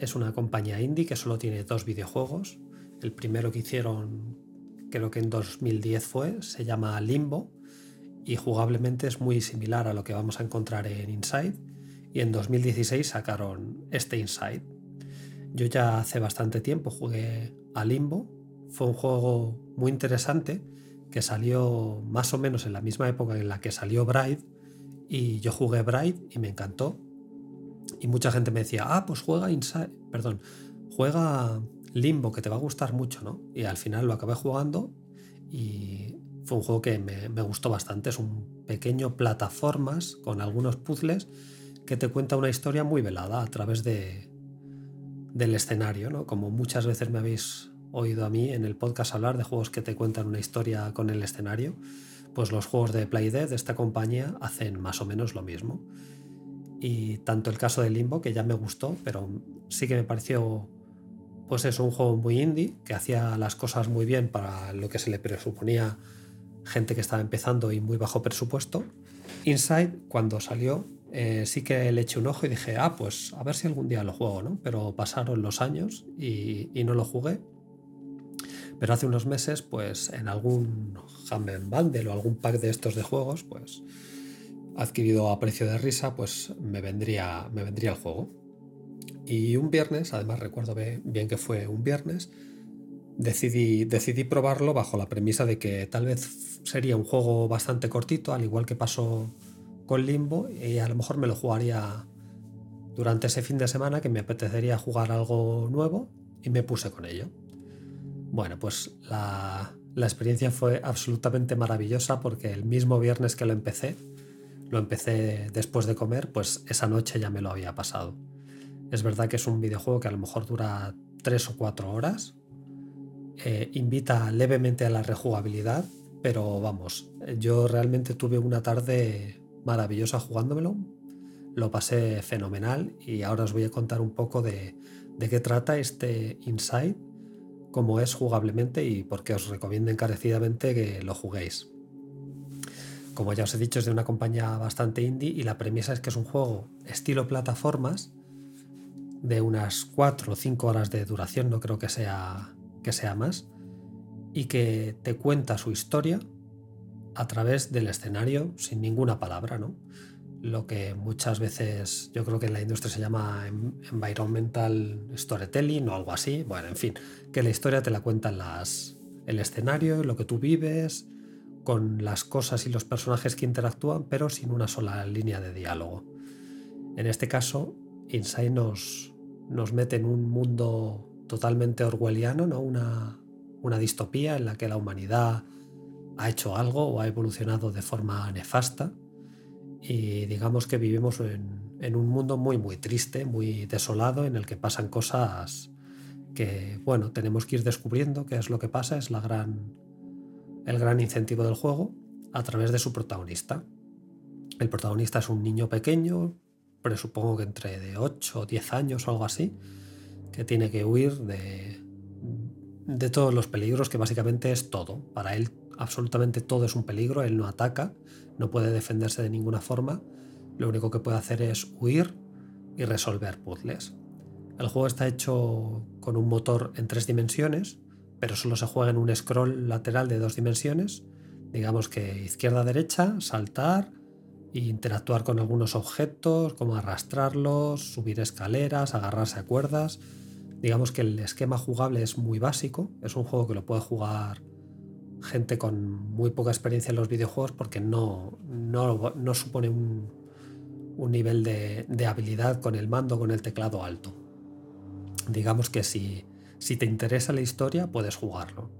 es una compañía indie que solo tiene dos videojuegos. El primero que hicieron creo que en 2010 fue, se llama Limbo y jugablemente es muy similar a lo que vamos a encontrar en Inside y en 2016 sacaron este Inside. Yo ya hace bastante tiempo jugué a Limbo, fue un juego muy interesante que salió más o menos en la misma época en la que salió Bride y yo jugué Bride y me encantó. Y mucha gente me decía, ah, pues juega Inside, perdón, juega Limbo que te va a gustar mucho, ¿no? Y al final lo acabé jugando y fue un juego que me, gustó bastante. Es un pequeño plataformas con algunos puzzles que te cuenta una historia muy velada a través de, del escenario, ¿no? Como muchas veces me habéis oído a mí en el podcast hablar de juegos que te cuentan una historia con el escenario, pues los juegos de Playdead de esta compañía hacen más o menos lo mismo. Y tanto el caso de Limbo, que ya me gustó, pero sí que me pareció, pues es un juego muy indie, que hacía las cosas muy bien para lo que se le presuponía gente que estaba empezando y muy bajo presupuesto. Inside, cuando salió, eh, sí que le eché un ojo y dije, ah, pues a ver si algún día lo juego, ¿no? Pero pasaron los años y, no lo jugué. Pero hace unos meses, pues en algún Humble Bundle o algún pack de estos de juegos, pues adquirido a precio de risa, pues me vendría, me vendría el juego. Y un viernes, además recuerdo bien que fue un viernes, decidí, decidí probarlo bajo la premisa de que tal vez sería un juego bastante cortito, al igual que pasó con Limbo, y a lo mejor me lo jugaría durante ese fin de semana que me apetecería jugar algo nuevo y me puse con ello. Bueno, pues la, la experiencia fue absolutamente maravillosa porque el mismo viernes que lo empecé, lo empecé después de comer, pues esa noche ya me lo había pasado. Es verdad que es un videojuego que a lo mejor dura 3 o 4 horas, eh, invita levemente a la rejugabilidad, pero vamos, yo realmente tuve una tarde maravillosa jugándomelo, lo pasé fenomenal y ahora os voy a contar un poco de, de qué trata este Inside, cómo es jugablemente y por qué os recomiendo encarecidamente que lo juguéis. Como ya os he dicho, es de una compañía bastante indie y la premisa es que es un juego estilo plataformas de unas 4 o 5 horas de duración, no creo que sea, que sea más, y que te cuenta su historia a través del escenario sin ninguna palabra, ¿no? Lo que muchas veces yo creo que en la industria se llama environmental storytelling o algo así. Bueno, en fin, que la historia te la cuentan las, el escenario, lo que tú vives, con las cosas y los personajes que interactúan, pero sin una sola línea de diálogo. En este caso, Inside nos, nos mete en un mundo totalmente orwelliano, ¿no? una, una distopía en la que la humanidad ha hecho algo o ha evolucionado de forma nefasta y digamos que vivimos en, un mundo muy muy triste, muy desolado, en el que pasan cosas que, bueno, tenemos que ir descubriendo qué es lo que pasa, es la gran el gran incentivo del juego a través de su protagonista. El protagonista es un niño pequeño, presupongo que entre de 8 o 10 años o algo así, que tiene que huir de, de todos los peligros, que básicamente es todo. Para él absolutamente todo es un peligro, él no ataca, no puede defenderse de ninguna forma, lo único que puede hacer es huir y resolver puzzles. El juego está hecho con un motor en tres dimensiones, pero solo se juega en un scroll lateral de dos dimensiones. Digamos que izquierda-derecha, saltar interactuar con algunos objetos, como arrastrarlos, subir escaleras, agarrarse a cuerdas. Digamos que el esquema jugable es muy básico, es un juego que lo puede jugar gente con muy poca experiencia en los videojuegos porque no, no, supone un, un nivel de, de, habilidad con el mando, con el teclado alto. Digamos que si si te interesa la historia, puedes jugarlo.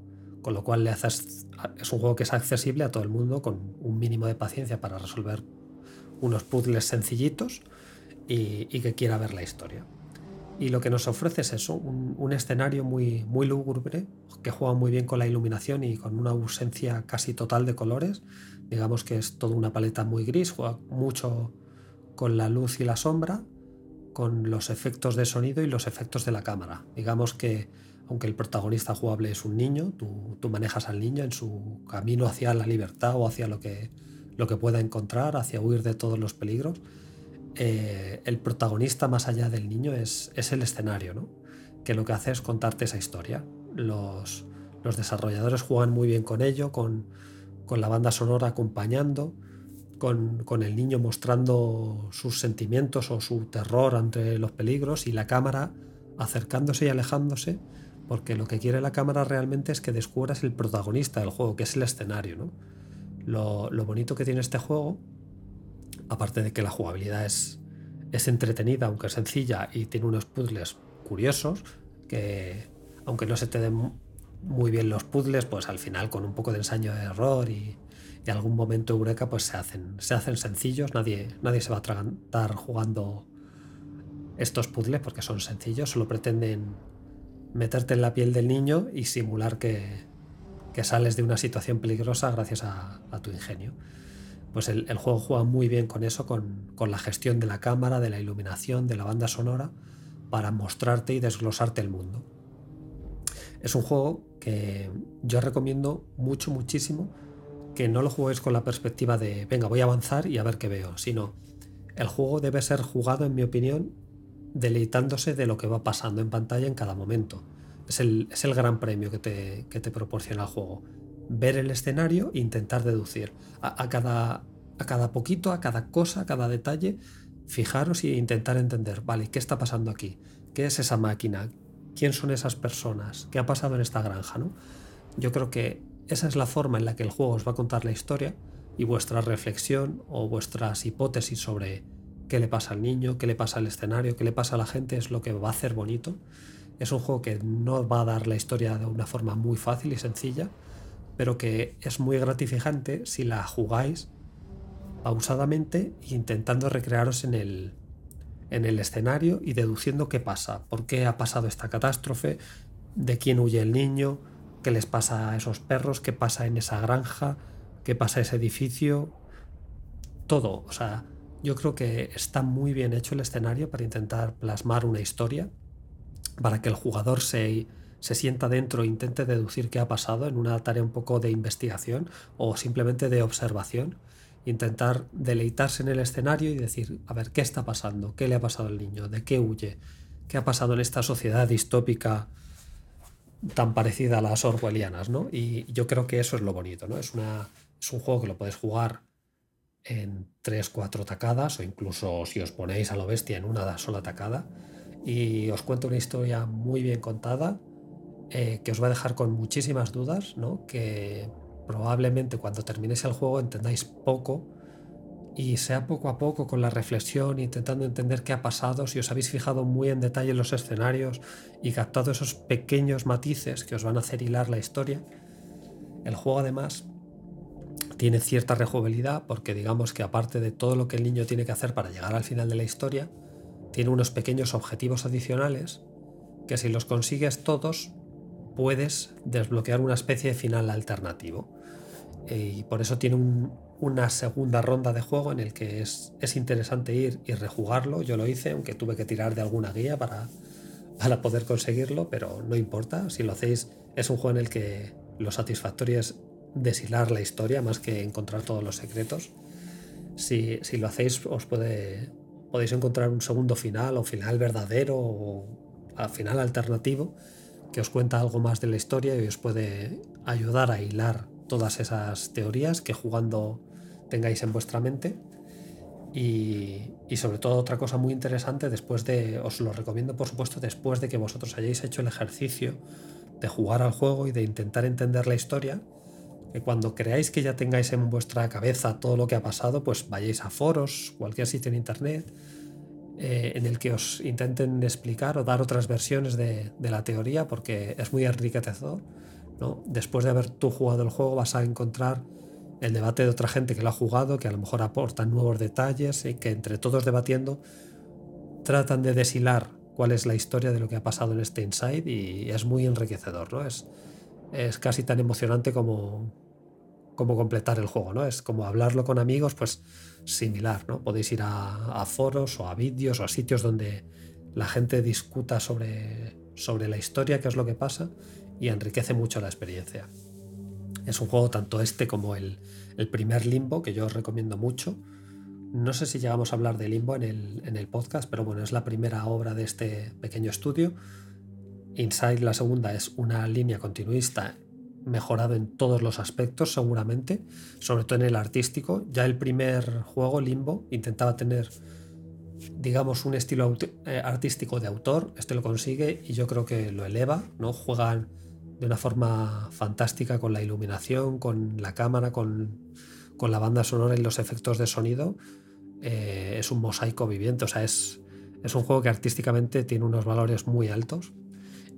Con lo cual le haces, es un juego que es accesible a todo el mundo con un mínimo de paciencia para resolver unos puzzles sencillitos y, que quiera ver la historia. Y lo que nos ofrece es eso, un, escenario muy, muy lúgubre, que juega muy bien con la iluminación y con una ausencia casi total de colores. Digamos que es toda una paleta muy gris, juega mucho con la luz y la sombra con los efectos de sonido y los efectos de la cámara. Digamos que aunque el protagonista jugable es un niño, tú, manejas al niño en su camino hacia la libertad o hacia lo que, lo que pueda encontrar, hacia huir de todos los peligros. Eh, el protagonista más allá del niño es, es el escenario, ¿no? que lo que hace es contarte esa historia. Los, los desarrolladores juegan muy bien con ello, con, con la banda sonora acompañando con, el niño mostrando sus sentimientos o su terror ante los peligros y la cámara acercándose y alejándose, porque lo que quiere la cámara realmente es que descubras el protagonista del juego, que es el escenario. ¿no? Lo, bonito que tiene este juego, aparte de que la jugabilidad es, es entretenida, aunque sencilla, y tiene unos puzzles curiosos, que aunque no se te den muy bien los puzzles, pues al final con un poco de ensayo de error y, algún momento eureka pues se hacen, se hacen sencillos, nadie, nadie se va a atragantar jugando estos puzzles porque son sencillos, solo pretenden meterte en la piel del niño y simular que, que sales de una situación peligrosa gracias a, tu ingenio. pues el, juego juega muy bien con eso, con, con, la gestión de la cámara, de la iluminación, de la banda sonora, para mostrarte y desglosarte el mundo. Es un juego que yo recomiendo mucho, muchísimo, que no lo juguéis con la perspectiva de, venga, voy a avanzar y a ver qué veo, sino el juego debe ser jugado, en mi opinión, deleitándose de lo que va pasando en pantalla en cada momento. Es el, es el gran premio que te, que te, proporciona el juego. Ver el escenario e intentar deducir. A, cada, a cada poquito, a cada cosa, a cada detalle, fijaros e intentar entender, vale, ¿qué está pasando aquí? ¿Qué es esa máquina? ¿Quién son esas personas? ¿Qué ha pasado en esta granja? ¿no? Yo creo que esa es la forma en la que el juego os va a contar la historia y vuestra reflexión o vuestras hipótesis sobre qué le pasa al niño, qué le pasa al escenario, qué le pasa a la gente es lo que va a hacer bonito. Es un juego que no va a dar la historia de una forma muy fácil y sencilla, pero que es muy gratificante si la jugáis pausadamente intentando recrearos en el, en el escenario y deduciendo qué pasa, por qué ha pasado esta catástrofe, de quién huye el niño, qué les pasa a esos perros, qué pasa en esa granja, qué pasa en ese edificio, todo. O sea, yo creo que está muy bien hecho el escenario para intentar plasmar una historia, para que el jugador se, se sienta dentro e intente deducir qué ha pasado en una tarea un poco de investigación o simplemente de observación. Intentar deleitarse en el escenario y decir, a ver, ¿qué está pasando? ¿Qué le ha pasado al niño? ¿De qué huye? ¿Qué ha pasado en esta sociedad distópica tan parecida a las orwellianas, ¿no? Y yo creo que eso es lo bonito, ¿no? Es, una, es un juego que lo podéis jugar en 3, 4 tacadas o incluso si os ponéis a lo bestia en una sola tacada y os cuento una historia muy bien contada eh, que os va a dejar con muchísimas dudas, ¿no? Que probablemente cuando terminéis el juego entendáis poco y sea poco a poco con la reflexión, intentando entender qué ha pasado, si os habéis fijado muy en detalle en los escenarios y captado esos pequeños matices que os van a hacer hilar la historia. El juego además tiene cierta rejugabilidad porque digamos que aparte de todo lo que el niño tiene que hacer para llegar al final de la historia, tiene unos pequeños objetivos adicionales que si los consigues todos puedes desbloquear una especie de final alternativo. Y por eso tiene un, una segunda ronda de juego en el que es, interesante ir y rejugarlo. Yo lo hice, aunque tuve que tirar de alguna guía para, para poder conseguirlo, pero no importa. Si lo hacéis, es un juego en el que lo satisfactorio es deshilar la historia más que encontrar todos los secretos. Si, lo hacéis, os puede, podéis encontrar un segundo final o final verdadero o final alternativo que os cuenta algo más de la historia y os puede ayudar a hilar todas esas teorías que jugando tengáis en vuestra mente. Y, sobre todo otra cosa muy interesante, después de, os lo recomiendo por supuesto, después de que vosotros hayáis hecho el ejercicio de jugar al juego y de intentar entender la historia, cuando creáis que ya tengáis en vuestra cabeza todo lo que ha pasado, pues vayáis a foros, cualquier sitio en internet, eh, en el que os intenten explicar o dar otras versiones de, la teoría, porque es muy enriquecedor Después de haber tú jugado el juego vas a encontrar el debate de otra gente que lo ha jugado, que a lo mejor aportan nuevos detalles y que entre todos debatiendo tratan de deshilar cuál es la historia de lo que ha pasado en este Inside y es muy enriquecedor, ¿no? Es casi tan emocionante como, como completar el juego, ¿no? Es como hablarlo con amigos, pues similar, ¿no? Podéis ir a, foros o a vídeos o a sitios donde la gente discuta sobre, sobre la historia, qué es lo que pasa, y enriquece mucho la experiencia. Es un juego tanto este como el, primer Limbo, que yo os recomiendo mucho. No sé si llegamos a hablar de Limbo en el, en el podcast, pero bueno, es la primera obra de este pequeño estudio. Inside, la segunda, es una línea continuista mejorado en todos los aspectos, seguramente, sobre todo en el artístico. Ya el primer juego, Limbo, intentaba tener, digamos, un estilo eh, artístico de autor. Este lo consigue y yo creo que lo eleva, ¿no? Juegan de una forma fantástica con la iluminación, con la cámara, con, la banda sonora y los efectos de sonido. Eh, es un mosaico viviente, o sea, es, es un juego que artísticamente tiene unos valores muy altos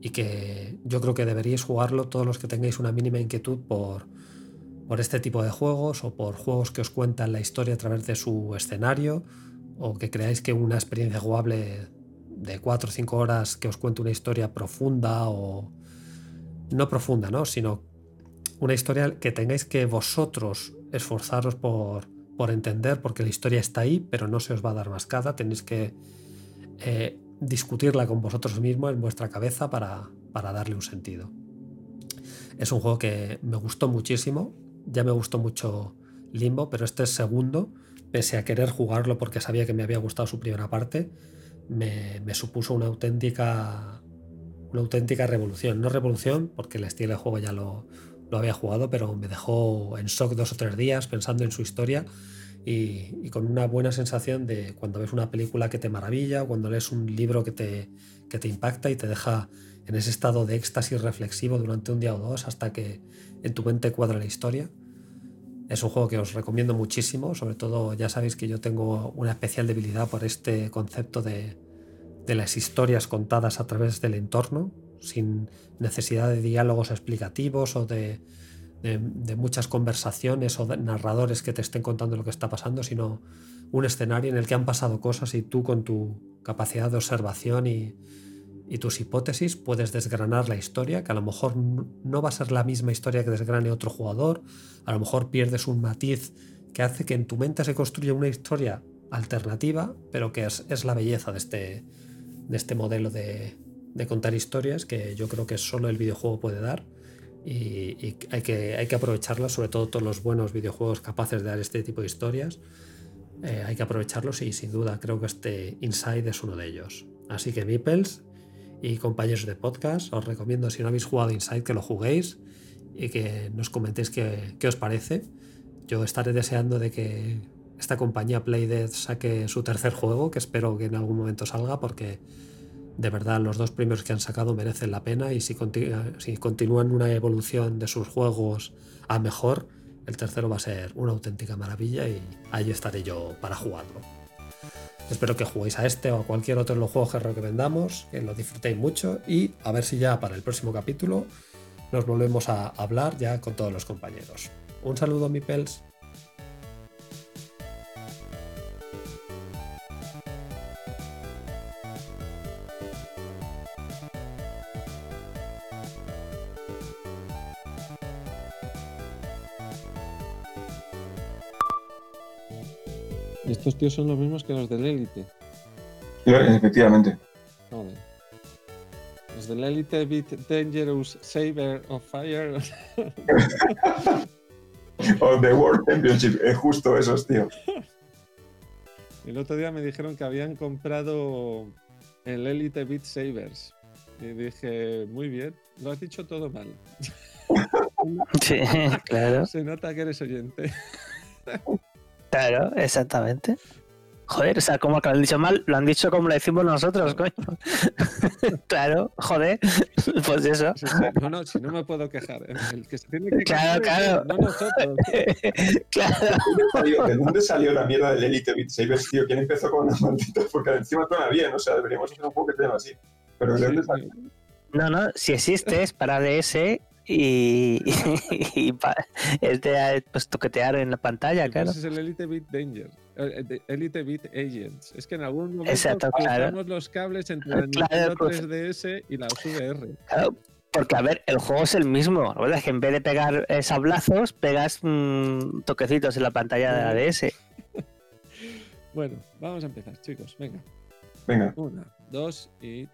y que yo creo que deberíais jugarlo todos los que tengáis una mínima inquietud por, por este tipo de juegos o por juegos que os cuentan la historia a través de su escenario o que creáis que una experiencia jugable de 4 o 5 horas que os cuente una historia profunda o, no profunda, ¿no? Sino una historia que tengáis que vosotros esforzaros por, por entender, porque la historia está ahí, pero no se os va a dar más cada. Tenéis que eh, discutirla con vosotros mismos en vuestra cabeza para, para darle un sentido. Es un juego que me gustó muchísimo. Ya me gustó mucho Limbo, pero este es segundo, pese a querer jugarlo porque sabía que me había gustado su primera parte, me, me supuso una auténtica una auténtica revolución. No revolución, porque el estilo de juego ya lo, lo había jugado, pero me dejó en shock dos o tres días pensando en su historia y, con una buena sensación de cuando ves una película que te maravilla, cuando lees un libro que te, que te impacta y te deja en ese estado de éxtasis reflexivo durante un día o dos hasta que en tu mente cuadra la historia. Es un juego que os recomiendo muchísimo, sobre todo ya sabéis que yo tengo una especial debilidad por este concepto de, de las historias contadas a través del entorno, sin necesidad de diálogos explicativos o de, muchas conversaciones o de narradores que te estén contando lo que está pasando, sino un escenario en el que han pasado cosas y tú con tu capacidad de observación y, tus hipótesis puedes desgranar la historia, que a lo mejor no va a ser la misma historia que desgrane otro jugador, a lo mejor pierdes un matiz que hace que en tu mente se construya una historia alternativa, pero que es, la belleza de este, de este modelo de, de contar historias que yo creo que solo el videojuego puede dar y, hay, que, hay que aprovecharlas, sobre todo todos los buenos videojuegos capaces de dar este tipo de historias. Eh, hay que aprovecharlos y sin duda creo que este Inside es uno de ellos. Así que Mipels y compañeros de podcast, os recomiendo si no habéis jugado Inside que lo juguéis y que nos comentéis qué, qué os parece. Yo estaré deseando de que esta compañía Playdead saque su tercer juego, que espero que en algún momento salga porque de verdad los dos primeros que han sacado merecen la pena y si, continúan una evolución de sus juegos a mejor, el tercero va a ser una auténtica maravilla y ahí estaré yo para jugarlo. Espero que juguéis a este o a cualquier otro de los juegos que recomendamos, que lo disfrutéis mucho y a ver si ya para el próximo capítulo nos volvemos a hablar ya con todos los compañeros. Un saludo, mi pels. Estos tíos son los mismos que los del Elite. Efectivamente. Los del Elite Beat Dangerous Saber of Fire. o The World Championship, es justo esos, tío. El otro día me dijeron que habían comprado el Elite Beat Sabers. Y dije, muy bien, lo has dicho todo mal. Sí, claro. Se nota que eres oyente. Claro, exactamente. Joder, o sea, como que lo han dicho mal, lo han dicho como lo decimos nosotros, coño. claro, joder, pues eso. No, no, si no me puedo quejar. El que se tiene que claro, claro. no nosotros. claro. ¿De dónde salió la mierda del Elite Beat Sabers, tío? ¿Quién empezó con una maldita? Porque encima suena bien, o sea, deberíamos hacer un juego que tenga así. Pero ¿de dónde salió? No, no, si existe es para DS y, y, es de pues, toquetear en la pantalla, claro. Ese es el Elite Beat Danger, eh, Elite Beat Agents. Es que en algún momento Exacto, los cables entre la 3DS pues. y la VR. Claro, porque, a ver, el juego es el mismo. La verdad es que en vez de pegar sablazos, pegas mmm, toquecitos en la pantalla de la DS. bueno, vamos a empezar, chicos. Venga. Venga. Una, dos y